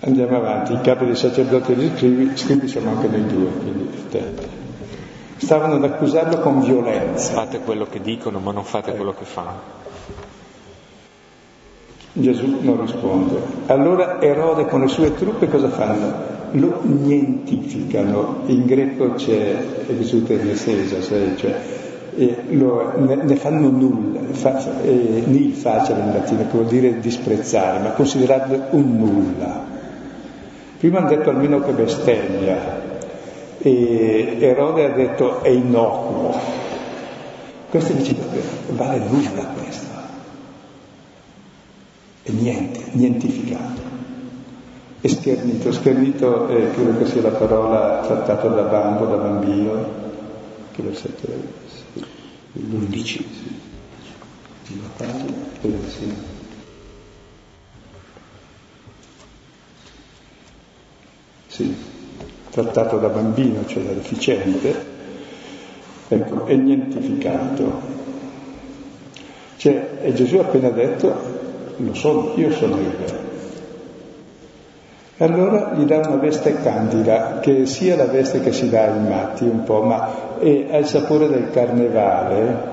Andiamo avanti, i capi dei sacerdoti e gli scrivi, scrivi siamo anche noi due, quindi attenti. Stavano ad accusarlo con violenza. Fate quello che dicono, ma non fate quello che fanno. Gesù non risponde. Allora Erode con le sue truppe cosa fanno? Lo nientificano. In greco c'è esutenesesa, cioè eh, lo, ne, ne, fanno nulla, fa, eh, nil facile in latino, che vuol dire disprezzare, ma considerarlo un nulla. Prima hanno detto almeno che bestemmia, e Erode ha detto è innocuo. Questo dice vale nulla questo e niente, nientificato. E schernito, schernito eh, credo che sia la parola trattata da bambo, da bambino, che versetto è? Sì. L'11, sì. Sì. Sì, trattato da bambino, cioè da deficiente, ecco, è nientificato. Cioè, e Gesù ha appena detto lo sono, io sono il re. E allora gli dà una veste candida, che sia la veste che si dà ai matti un po', ma è, ha il sapore del carnevale.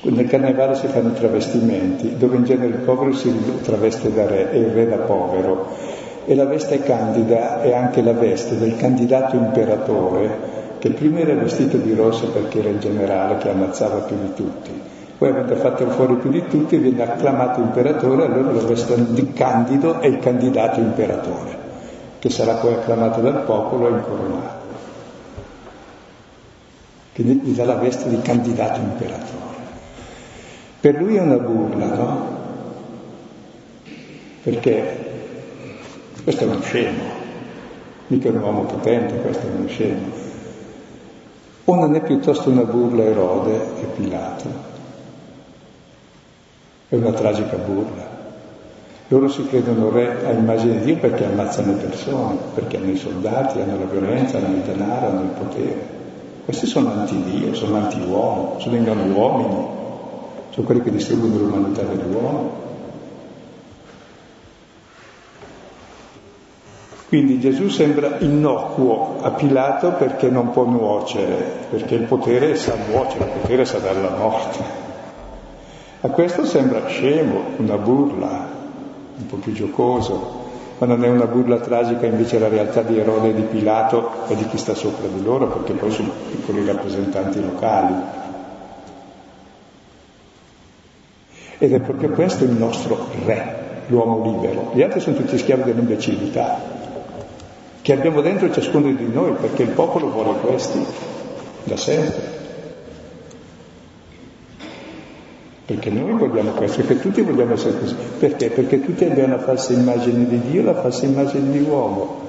Nel carnevale si fanno i travestimenti, dove in genere il povero si traveste da re e il re da povero. E la veste candida è anche la veste del candidato imperatore, che prima era vestito di rosso perché era il generale che ammazzava più di tutti voi avete fatto fuori più di tutti, viene acclamato imperatore, allora lo restano di Candido è il candidato imperatore, che sarà poi acclamato dal popolo e incoronato. Quindi gli dà la veste di candidato imperatore. Per lui è una burla, no? Perché questo è uno scemo, mica un uomo potente, questo è uno scemo. O non è piuttosto una burla Erode e Pilato? È una tragica burla. Loro si credono re a immagine di Dio perché ammazzano le persone, perché hanno i soldati, hanno la violenza, hanno il denaro, hanno il potere. Questi sono anti-Dio, sono anti-uomo, sono uomini, sono quelli che distruggono l'umanità dell'uomo. Quindi Gesù sembra innocuo a Pilato perché non può nuocere, perché il potere sa nuocere, il potere sa dare la morte. A questo sembra scemo, una burla, un po' più giocoso, ma non è una burla tragica invece la realtà di Erode e di Pilato e di chi sta sopra di loro, perché poi sono piccoli rappresentanti locali. Ed è proprio questo il nostro re, l'uomo libero. Gli altri sono tutti schiavi dell'imbecillità, che abbiamo dentro ciascuno di noi, perché il popolo vuole questi, da sempre. Perché noi vogliamo questo, perché tutti vogliamo essere così. Perché? Perché tutti abbiamo la falsa immagine di Dio, la falsa immagine di uomo.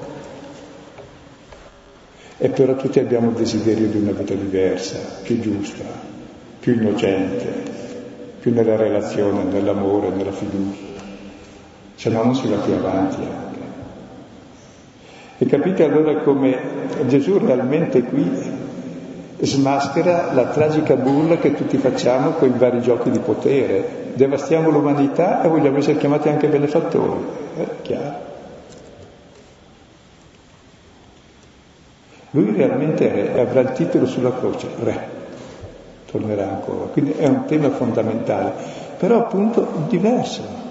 E però tutti abbiamo il desiderio di una vita diversa, più giusta, più innocente, più nella relazione, nell'amore, nella fiducia. Se no non si va più avanti anche. E capite allora come Gesù realmente qui smaschera la tragica burla che tutti facciamo con i vari giochi di potere. Devastiamo l'umanità e vogliamo essere chiamati anche benefattori. È chiaro. Lui realmente è re, avrà il titolo sulla croce, re. Tornerà ancora. Quindi è un tema fondamentale, però appunto diverso.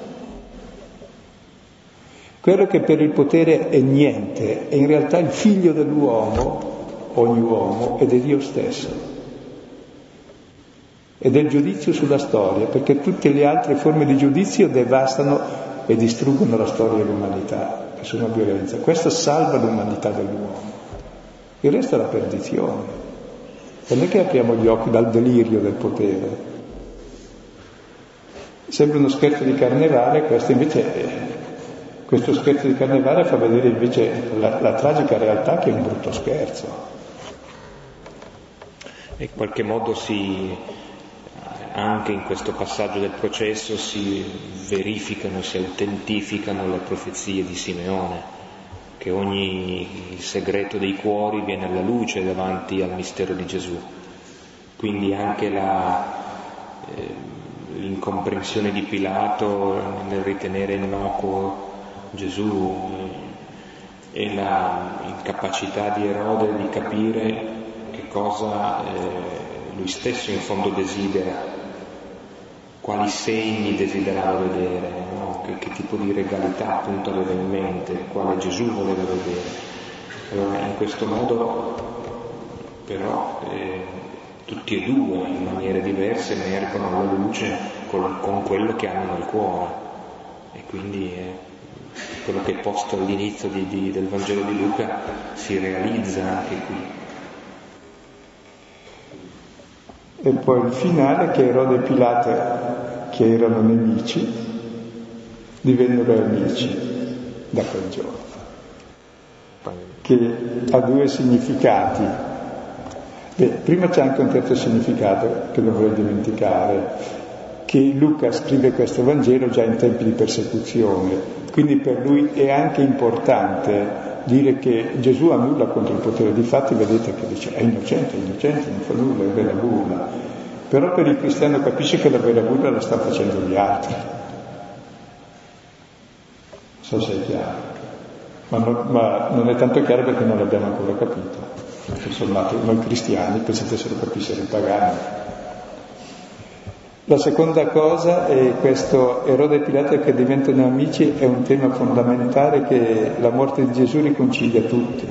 Quello che per il potere è niente, è in realtà il figlio dell'uomo ogni uomo ed è Dio stesso. Ed è il giudizio sulla storia, perché tutte le altre forme di giudizio devastano e distruggono la storia dell'umanità, che sono violenza. Questo salva l'umanità dell'uomo. Il resto è la perdizione. Non è che apriamo gli occhi dal delirio del potere. Sembra uno scherzo di carnevale, questo invece questo scherzo di carnevale fa vedere invece la, la tragica realtà che è un brutto scherzo e in qualche modo si, anche in questo passaggio del processo si verificano, si autentificano le profezie di Simeone, che ogni segreto dei cuori viene alla luce davanti al mistero di Gesù. Quindi anche la, eh, l'incomprensione di Pilato nel ritenere innocuo Gesù eh, e l'incapacità di Erode di capire cosa eh, lui stesso in fondo desidera, quali segni desiderava vedere, no? che, che, tipo di regalità appunto aveva in mente, quale Gesù voleva vedere. Allora, in questo modo però eh, tutti e due in maniere diverse emergono alla luce con, con quello che hanno nel cuore e quindi eh, quello che è posto all'inizio di, di, del Vangelo di Luca si realizza anche qui. E poi il finale che Erode e Pilate, che erano nemici, divennero amici da quel giorno, che ha due significati. Beh, prima c'è anche un terzo significato che non vorrei dimenticare, che Luca scrive questo Vangelo già in tempi di persecuzione, quindi per lui è anche importante dire che Gesù ha nulla contro il potere, difatti vedete che dice è innocente, è innocente, non fa nulla, è vera burla, però per il cristiano capisce che la vera burla la stanno facendo gli altri. So se è chiaro, ma non, ma non è tanto chiaro perché non l'abbiamo ancora capito. Tutto sommato, noi cristiani pensate se lo capissero i pagani. La seconda cosa è questo Erode e Pilato che diventano amici, è un tema fondamentale che la morte di Gesù riconcilia tutti.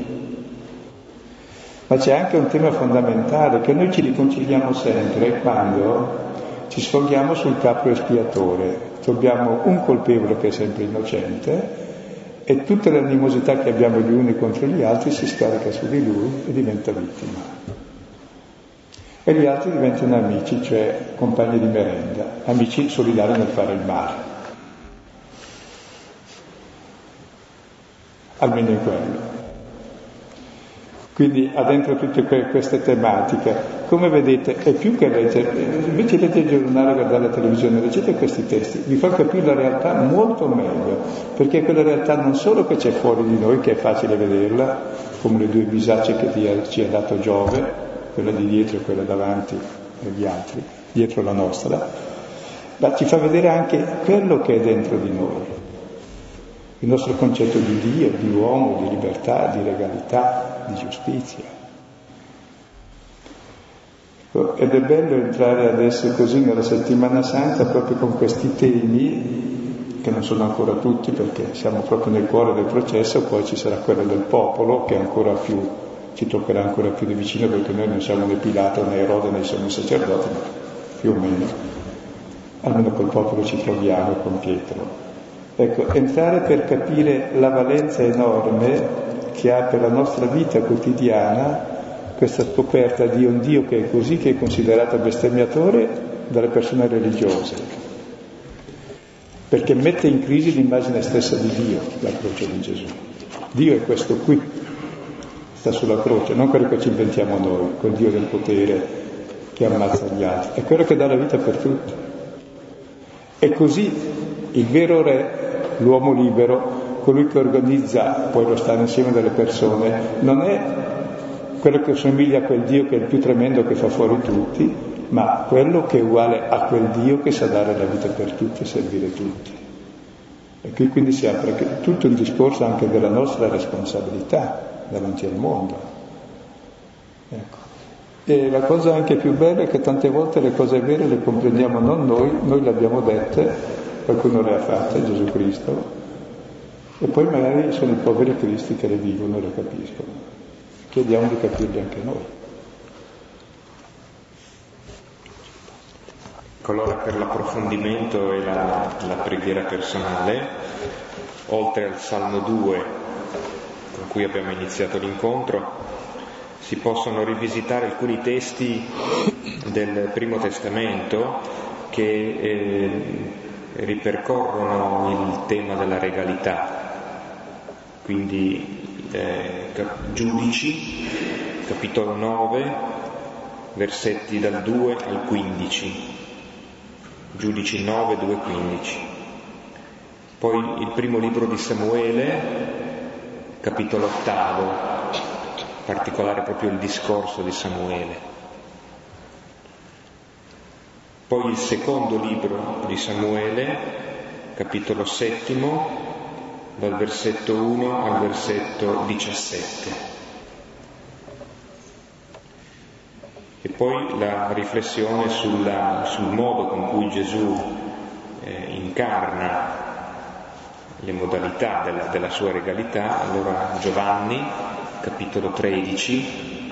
Ma c'è anche un tema fondamentale che noi ci riconciliamo sempre quando ci sfoghiamo sul capo espiatore. Troviamo un colpevole che è sempre innocente e tutta l'animosità che abbiamo gli uni contro gli altri si scarica su di lui e diventa vittima e gli altri diventano amici, cioè compagni di merenda, amici solidari nel fare il male. Almeno in quello. Quindi ha dentro tutte queste tematiche. Come vedete, è più che leggere, invece di leggere il giornale, guardare la televisione, leggete questi testi, vi fa capire la realtà molto meglio, perché quella realtà non solo che c'è fuori di noi, che è facile vederla, come le due bisacce che ci ha dato Giove, quella di dietro e quella davanti e gli altri, dietro la nostra, ma ci fa vedere anche quello che è dentro di noi, il nostro concetto di Dio, di uomo, di libertà, di legalità, di giustizia. Ecco, ed è bello entrare adesso così nella settimana santa proprio con questi temi che non sono ancora tutti perché siamo proprio nel cuore del processo, poi ci sarà quello del popolo che è ancora più ci toccherà ancora più di vicino perché noi non siamo né Pilato né Erode né siamo sacerdoti, ma più o meno, almeno col popolo ci troviamo con Pietro. Ecco, entrare per capire la valenza enorme che ha per la nostra vita quotidiana questa scoperta di un Dio che è così, che è considerato bestemmiatore dalle persone religiose, perché mette in crisi l'immagine stessa di Dio, la croce di Gesù. Dio è questo qui, sta sulla croce, non quello che ci inventiamo noi, quel Dio del potere che ammazza gli altri, è quello che dà la vita per tutti. E così il vero re, l'uomo libero, colui che organizza poi lo stare insieme delle persone, non è quello che somiglia a quel Dio che è il più tremendo che fa fuori tutti, ma quello che è uguale a quel Dio che sa dare la vita per tutti e servire tutti. E qui quindi si apre tutto il discorso anche della nostra responsabilità davanti al mondo. Ecco. E la cosa anche più bella è che tante volte le cose vere le comprendiamo non noi, noi le abbiamo dette, qualcuno le ha fatte, Gesù Cristo, e poi magari sono i poveri cristi che le vivono e le capiscono. Chiediamo di capirle anche noi. Allora per l'approfondimento e la, la preghiera personale, oltre al Salmo 2 cui abbiamo iniziato l'incontro, si possono rivisitare alcuni testi del Primo Testamento che eh, ripercorrono il tema della regalità. Quindi eh, Giudici, capitolo 9, versetti dal 2 al 15. Giudici 9, 2, 15. Poi il primo libro di Samuele, capitolo 8, particolare proprio il discorso di Samuele. Poi il secondo libro di Samuele, capitolo settimo, dal versetto 1 al versetto 17. E poi la riflessione sulla, sul modo con cui Gesù eh, incarna le modalità della, della sua regalità. Allora Giovanni capitolo 13,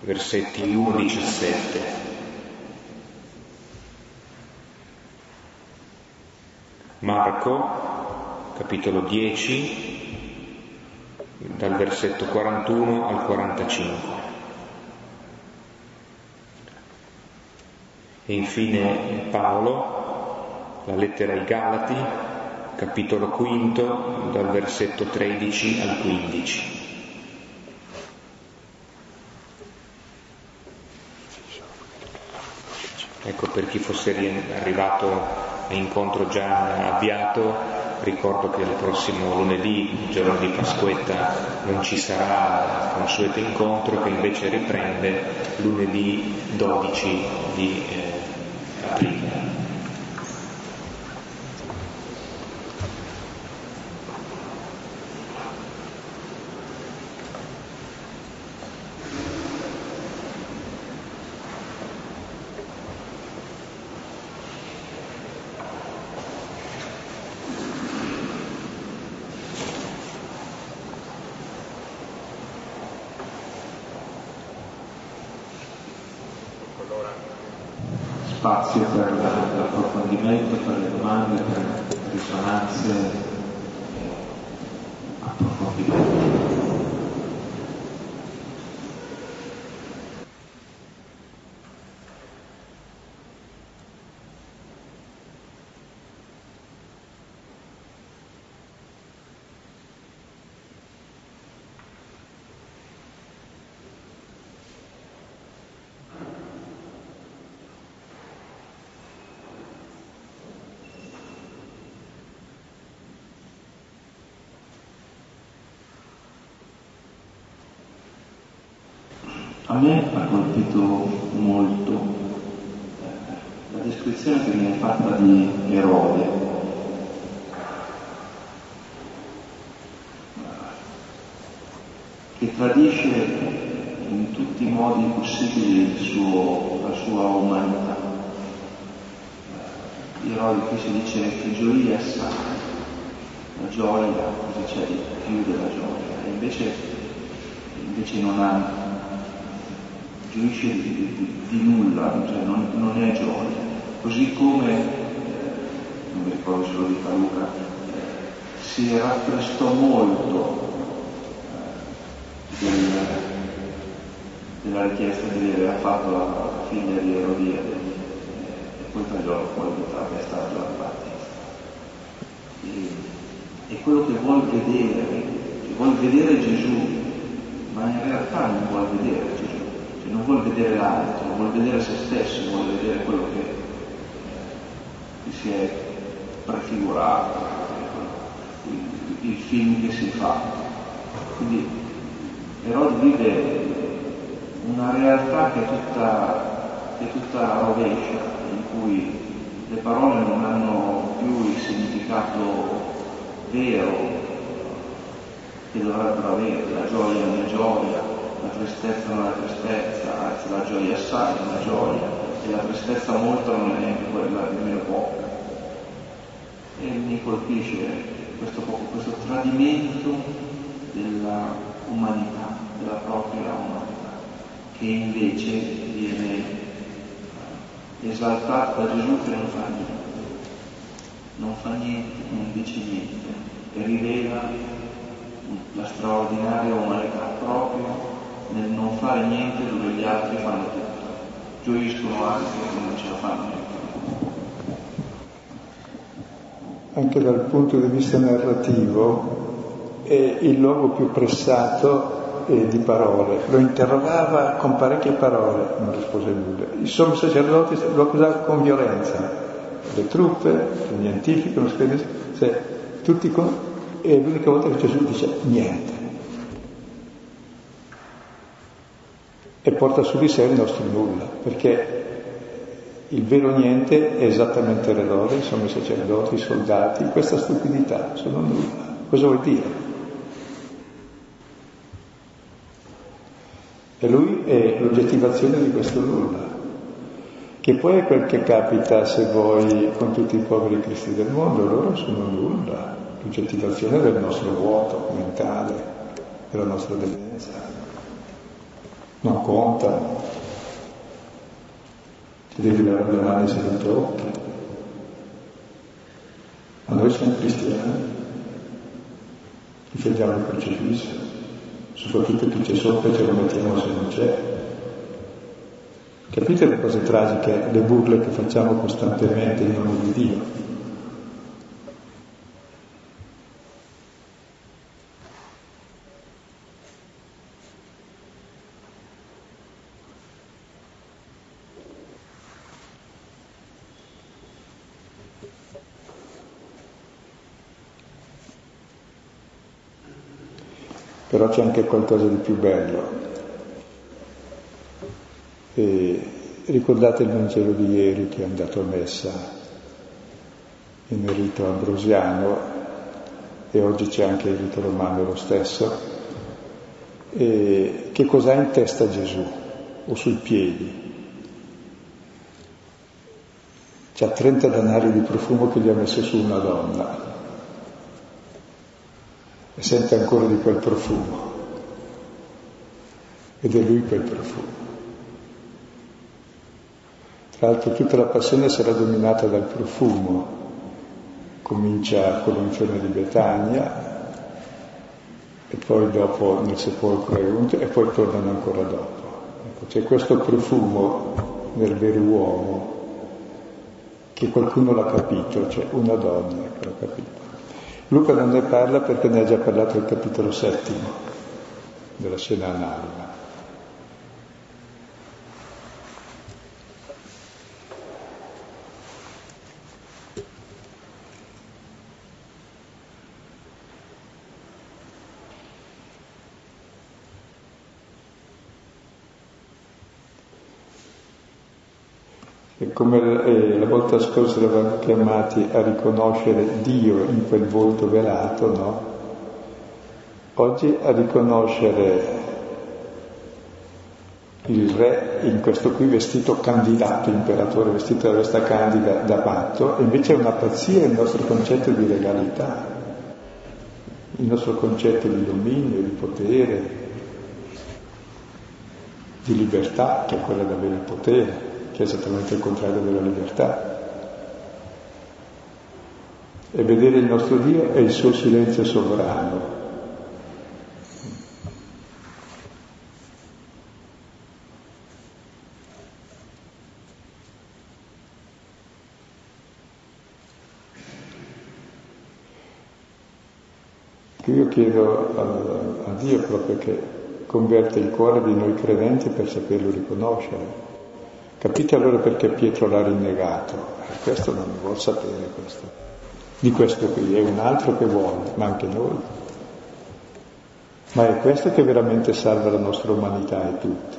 versetti 1-17. Marco, capitolo 10, dal versetto 41 al 45. E infine Paolo, la lettera ai Galati, capitolo 5, dal versetto 13 al 15. Ecco, per chi fosse arrivato incontro già avviato, ricordo che il prossimo lunedì, giorno di Pasquetta, non ci sarà il consueto incontro che invece riprende lunedì 12 di eh, me ha colpito molto la descrizione che viene fatta di Erode. che tradisce in tutti i modi possibili suo, la sua umanità. Erode qui si dice che gioia sa, la gioia, cosa c'è di più della gioia, e invece, invece non ha gioisce di, di, di nulla, cioè non, non, è gioia. Così come, eh, non mi ricordo se lo dica Luca, eh, si rapprestò molto eh, del, della richiesta che gli aveva fatto la, figlia di Erodiade, poi tagliò fuori tutta la testa a Giovanni Battista. E, e quello che vuol vedere, che vuol vedere Gesù, ma in realtà non vuol vedere Gesù, cioè non vuol vedere l'altro, non vuol vedere se stesso, vuol vedere quello che, che si è prefigurato, il, il film che si fa. Quindi Erode vive una realtà che è tutta è tutta rovescia, in cui le parole non hanno più il significato vero che dovrebbero avere, la gioia è gioia, la tristezza non è tristezza, anzi la gioia assai non è gioia, e la tristezza molto non è neanche quella di meno poco. E mi colpisce questo, questo tradimento della umanità, della propria umanità, che invece viene esaltato da Gesù che non fa niente, non fa niente, non dice niente e rivela la straordinaria umanità proprio nel non fare niente dove gli altri fanno tutto. Gioiscono anche che non ce la fanno niente. Anche dal punto di vista narrativo è il luogo più pressato eh, di parole, lo interrogava con parecchie parole, non rispose nulla. I sommi sacerdoti lo accusavano con violenza, le truppe, gli nientifici, lo cioè, tutti con... e l'unica volta che Gesù dice niente. E porta su di sé il nostro nulla, perché il vero niente è esattamente l'errore, i sommi sacerdoti, i soldati, questa stupidità, sono nulla. Cosa vuol dire? E lui è l'oggettivazione di questo nulla, che poi è quel che capita se vuoi con tutti i poveri cristi del mondo, loro sono nulla, l'oggettivazione del nostro vuoto mentale, della nostra demenza. Non contano. Ti devi lavare le mani se non. Ma noi siamo cristiani, difendiamo il crocifisso soprattutto chi c'è sopra ce lo mettiamo se non c'è. Capite le cose tragiche, le burle che facciamo costantemente in nome di Dio? Però c'è anche qualcosa di più bello. E ricordate il Vangelo di ieri che è andato a messa in rito ambrosiano e oggi c'è anche il rito romano lo stesso. E che cos'ha in testa Gesù o sui piedi? C'ha 30 danari di profumo che gli ha messo su una donna e sente ancora di quel profumo. Ed è lui quel profumo. Tra l'altro tutta la passione sarà dominata dal profumo. Comincia con l'unzione di Betania e poi dopo nel sepolcro e poi tornano ancora dopo. Ecco, c'è questo profumo nel vero uomo che qualcuno l'ha capito, cioè una donna che l'ha capito. Luca non ne parla perché ne ha già parlato il capitolo settimo della scena analoga. Come eh, la volta scorsa eravamo chiamati a riconoscere Dio in quel volto velato, no? Oggi a riconoscere il re in questo qui vestito candidato, imperatore vestito da vesta candida da patto, invece è una pazzia il nostro concetto di legalità, il nostro concetto di dominio, di potere, di libertà, che è quella di avere il potere che è esattamente il contrario della libertà. E vedere il nostro Dio è il suo silenzio sovrano. Io chiedo a, a Dio proprio che converte il cuore di noi credenti per saperlo riconoscere. Capite allora perché Pietro l'ha rinnegato? Eh, questo non ne vuol sapere questo. Di questo qui, è un altro che vuole, ma anche noi. Ma è questo che veramente salva la nostra umanità e tutti.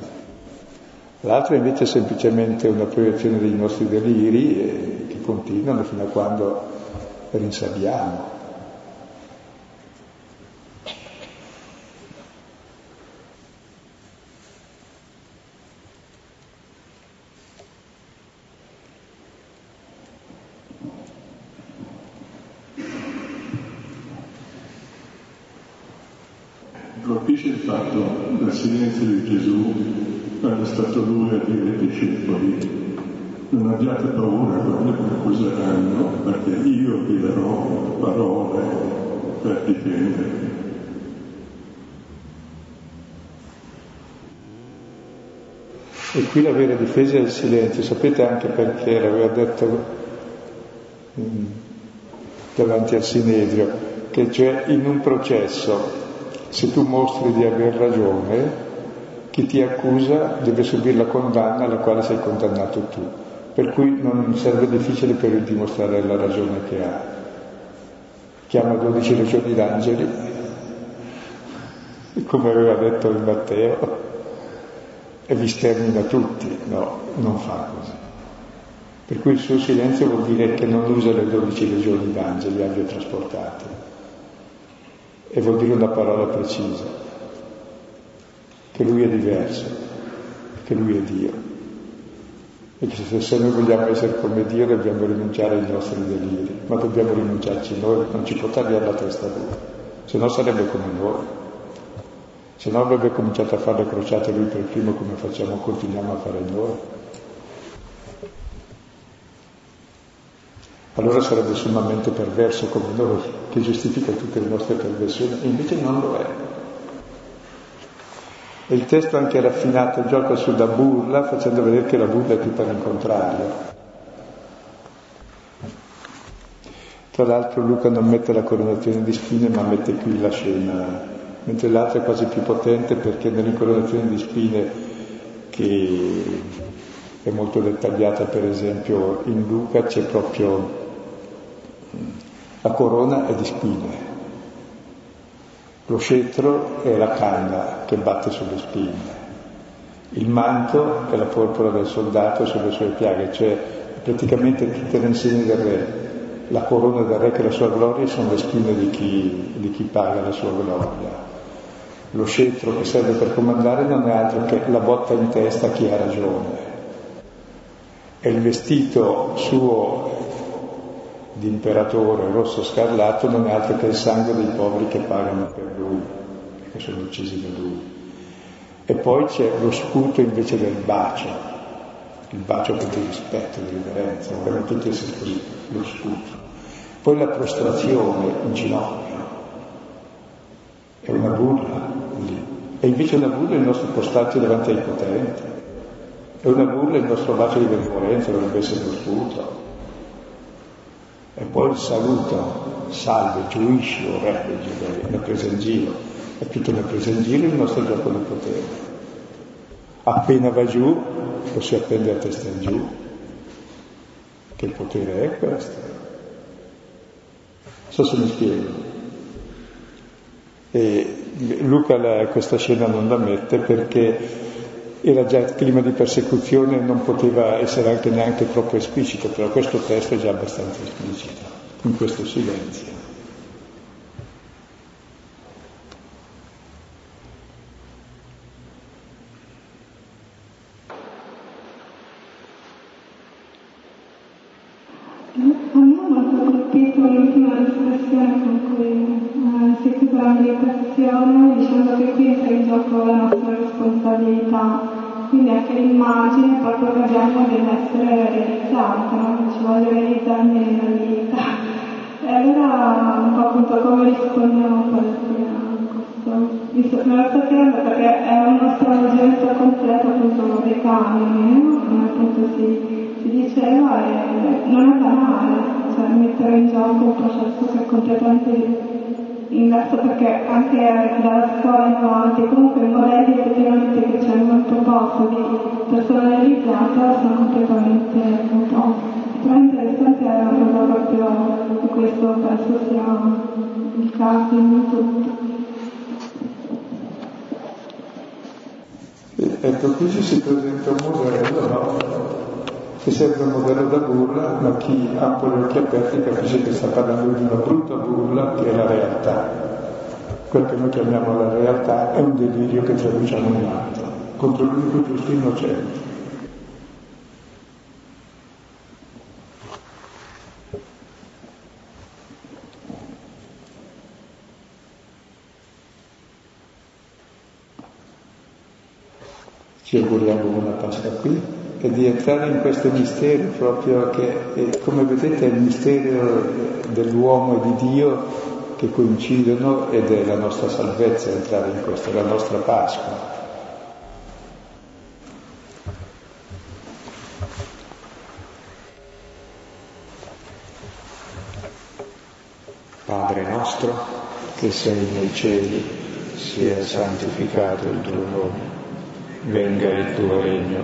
L'altro invece è semplicemente una proiezione dei nostri deliri eh, che continuano fino a quando rinsaviamo. Colpisce il fatto del silenzio di Gesù quando è stato lui a dire ai discepoli non abbiate paura quando vi accuseranno perché io vi darò parole per difendervi. E qui la vera difesa è il silenzio, sapete anche perché l'aveva detto mm, davanti al Sinedrio, che cioè in un processo se tu mostri di aver ragione, chi ti accusa deve subire la condanna alla quale sei condannato tu. Per cui non serve difficile per lui dimostrare la ragione che ha. Chiama 12 legioni d'angeli, come aveva detto il Matteo, e vi stermina tutti. No, non fa così. Per cui il suo silenzio vuol dire che non usa le 12 legioni d'angeli aviotrasportate e vuol dire una parola precisa, che lui è diverso, che lui è Dio. E che se noi vogliamo essere come Dio dobbiamo rinunciare ai nostri deliri, ma dobbiamo rinunciarci noi, non ci può tagliare la testa lui, se no sarebbe come noi. Se no avrebbe cominciato a fare le crociate lui per primo come facciamo, continuiamo a fare noi. Allora sarebbe sommamente perverso come noi, che giustifica tutte le nostre perversioni, e invece non lo è. E il testo anche raffinato gioca sulla burla, facendo vedere che la burla è tutta all'incontrario. Tra l'altro Luca non mette la coronazione di spine, ma mette qui la scena, mentre l'altra è quasi più potente perché nell'incoronazione di spine, che è molto dettagliata per esempio in Luca, c'è proprio la corona è di spine, lo scettro è la canna che batte sulle spine, il manto è la porpora del soldato sulle sue piaghe, cioè praticamente tutte le insegne del re. La corona del re che è la sua gloria sono le spine di chi, di chi paga la sua gloria. Lo scettro che serve per comandare non è altro che la botta in testa a chi ha ragione. E il vestito suo di rosso scarlatto non è altro che il sangue dei poveri che pagano per lui, che sono uccisi da lui. E poi c'è lo sputo invece del bacio, il bacio per il rispetto, di riverenza, per tutti essere così, lo sputo. Poi la prostrazione in ginocchio, è una burla lì. E invece una burla il nostro postarci davanti ai potenti, è una burla il nostro bacio di benevolenza, dovrebbe essere lo sputo. E poi il saluto, salve, giuisci, o re la presa in giro. È tutto una presa in giro il nostro gioco di potere. Appena va giù, lo si appende a testa in giù. Che potere è questo? Non so se mi spiego. E Luca la, questa scena non la mette perché era già il clima di persecuzione, non poteva essere anche neanche troppo esplicito, però questo testo è già abbastanza esplicito, in questo silenzio. Con cui eh, si chiude la meditazione dicendo che qui entra in gioco la nostra responsabilità quindi anche l'immagine proprio che abbiamo deve essere realizzata, no? ci voglio realizzare nella vita. E allora un po' appunto come rispondiamo poi a questo, visto che me lo sto chiedendo perché è uno stravolgimento completo appunto dei canoni, no? come appunto si, si diceva, e non è banale, cioè mettere in gioco un processo che è completamente inverso perché anche dalla scuola in avanti, comunque i modelli effettivamente che c'è molto poco di personalizzata sono completamente mutati. Però interessante cosa proprio di questo penso sia il caso in tutto. Ecco, qui si presenta un modello, no? Che sembra un modello da burla, ma chi ha un po' gli occhi aperti capisce che sta parlando di una brutta burla che è la realtà. Quel che noi chiamiamo la realtà è un delirio che traduciamo in altro, contro l'unico giusto innocente. ci auguriamo una Pasqua qui e di entrare in questo mistero proprio che, come vedete, è il mistero dell'uomo e di Dio che coincidono ed è la nostra salvezza entrare in questo, la nostra Pasqua. Padre nostro, che sei nei cieli, sia santificato il tuo nome venga il tuo regno,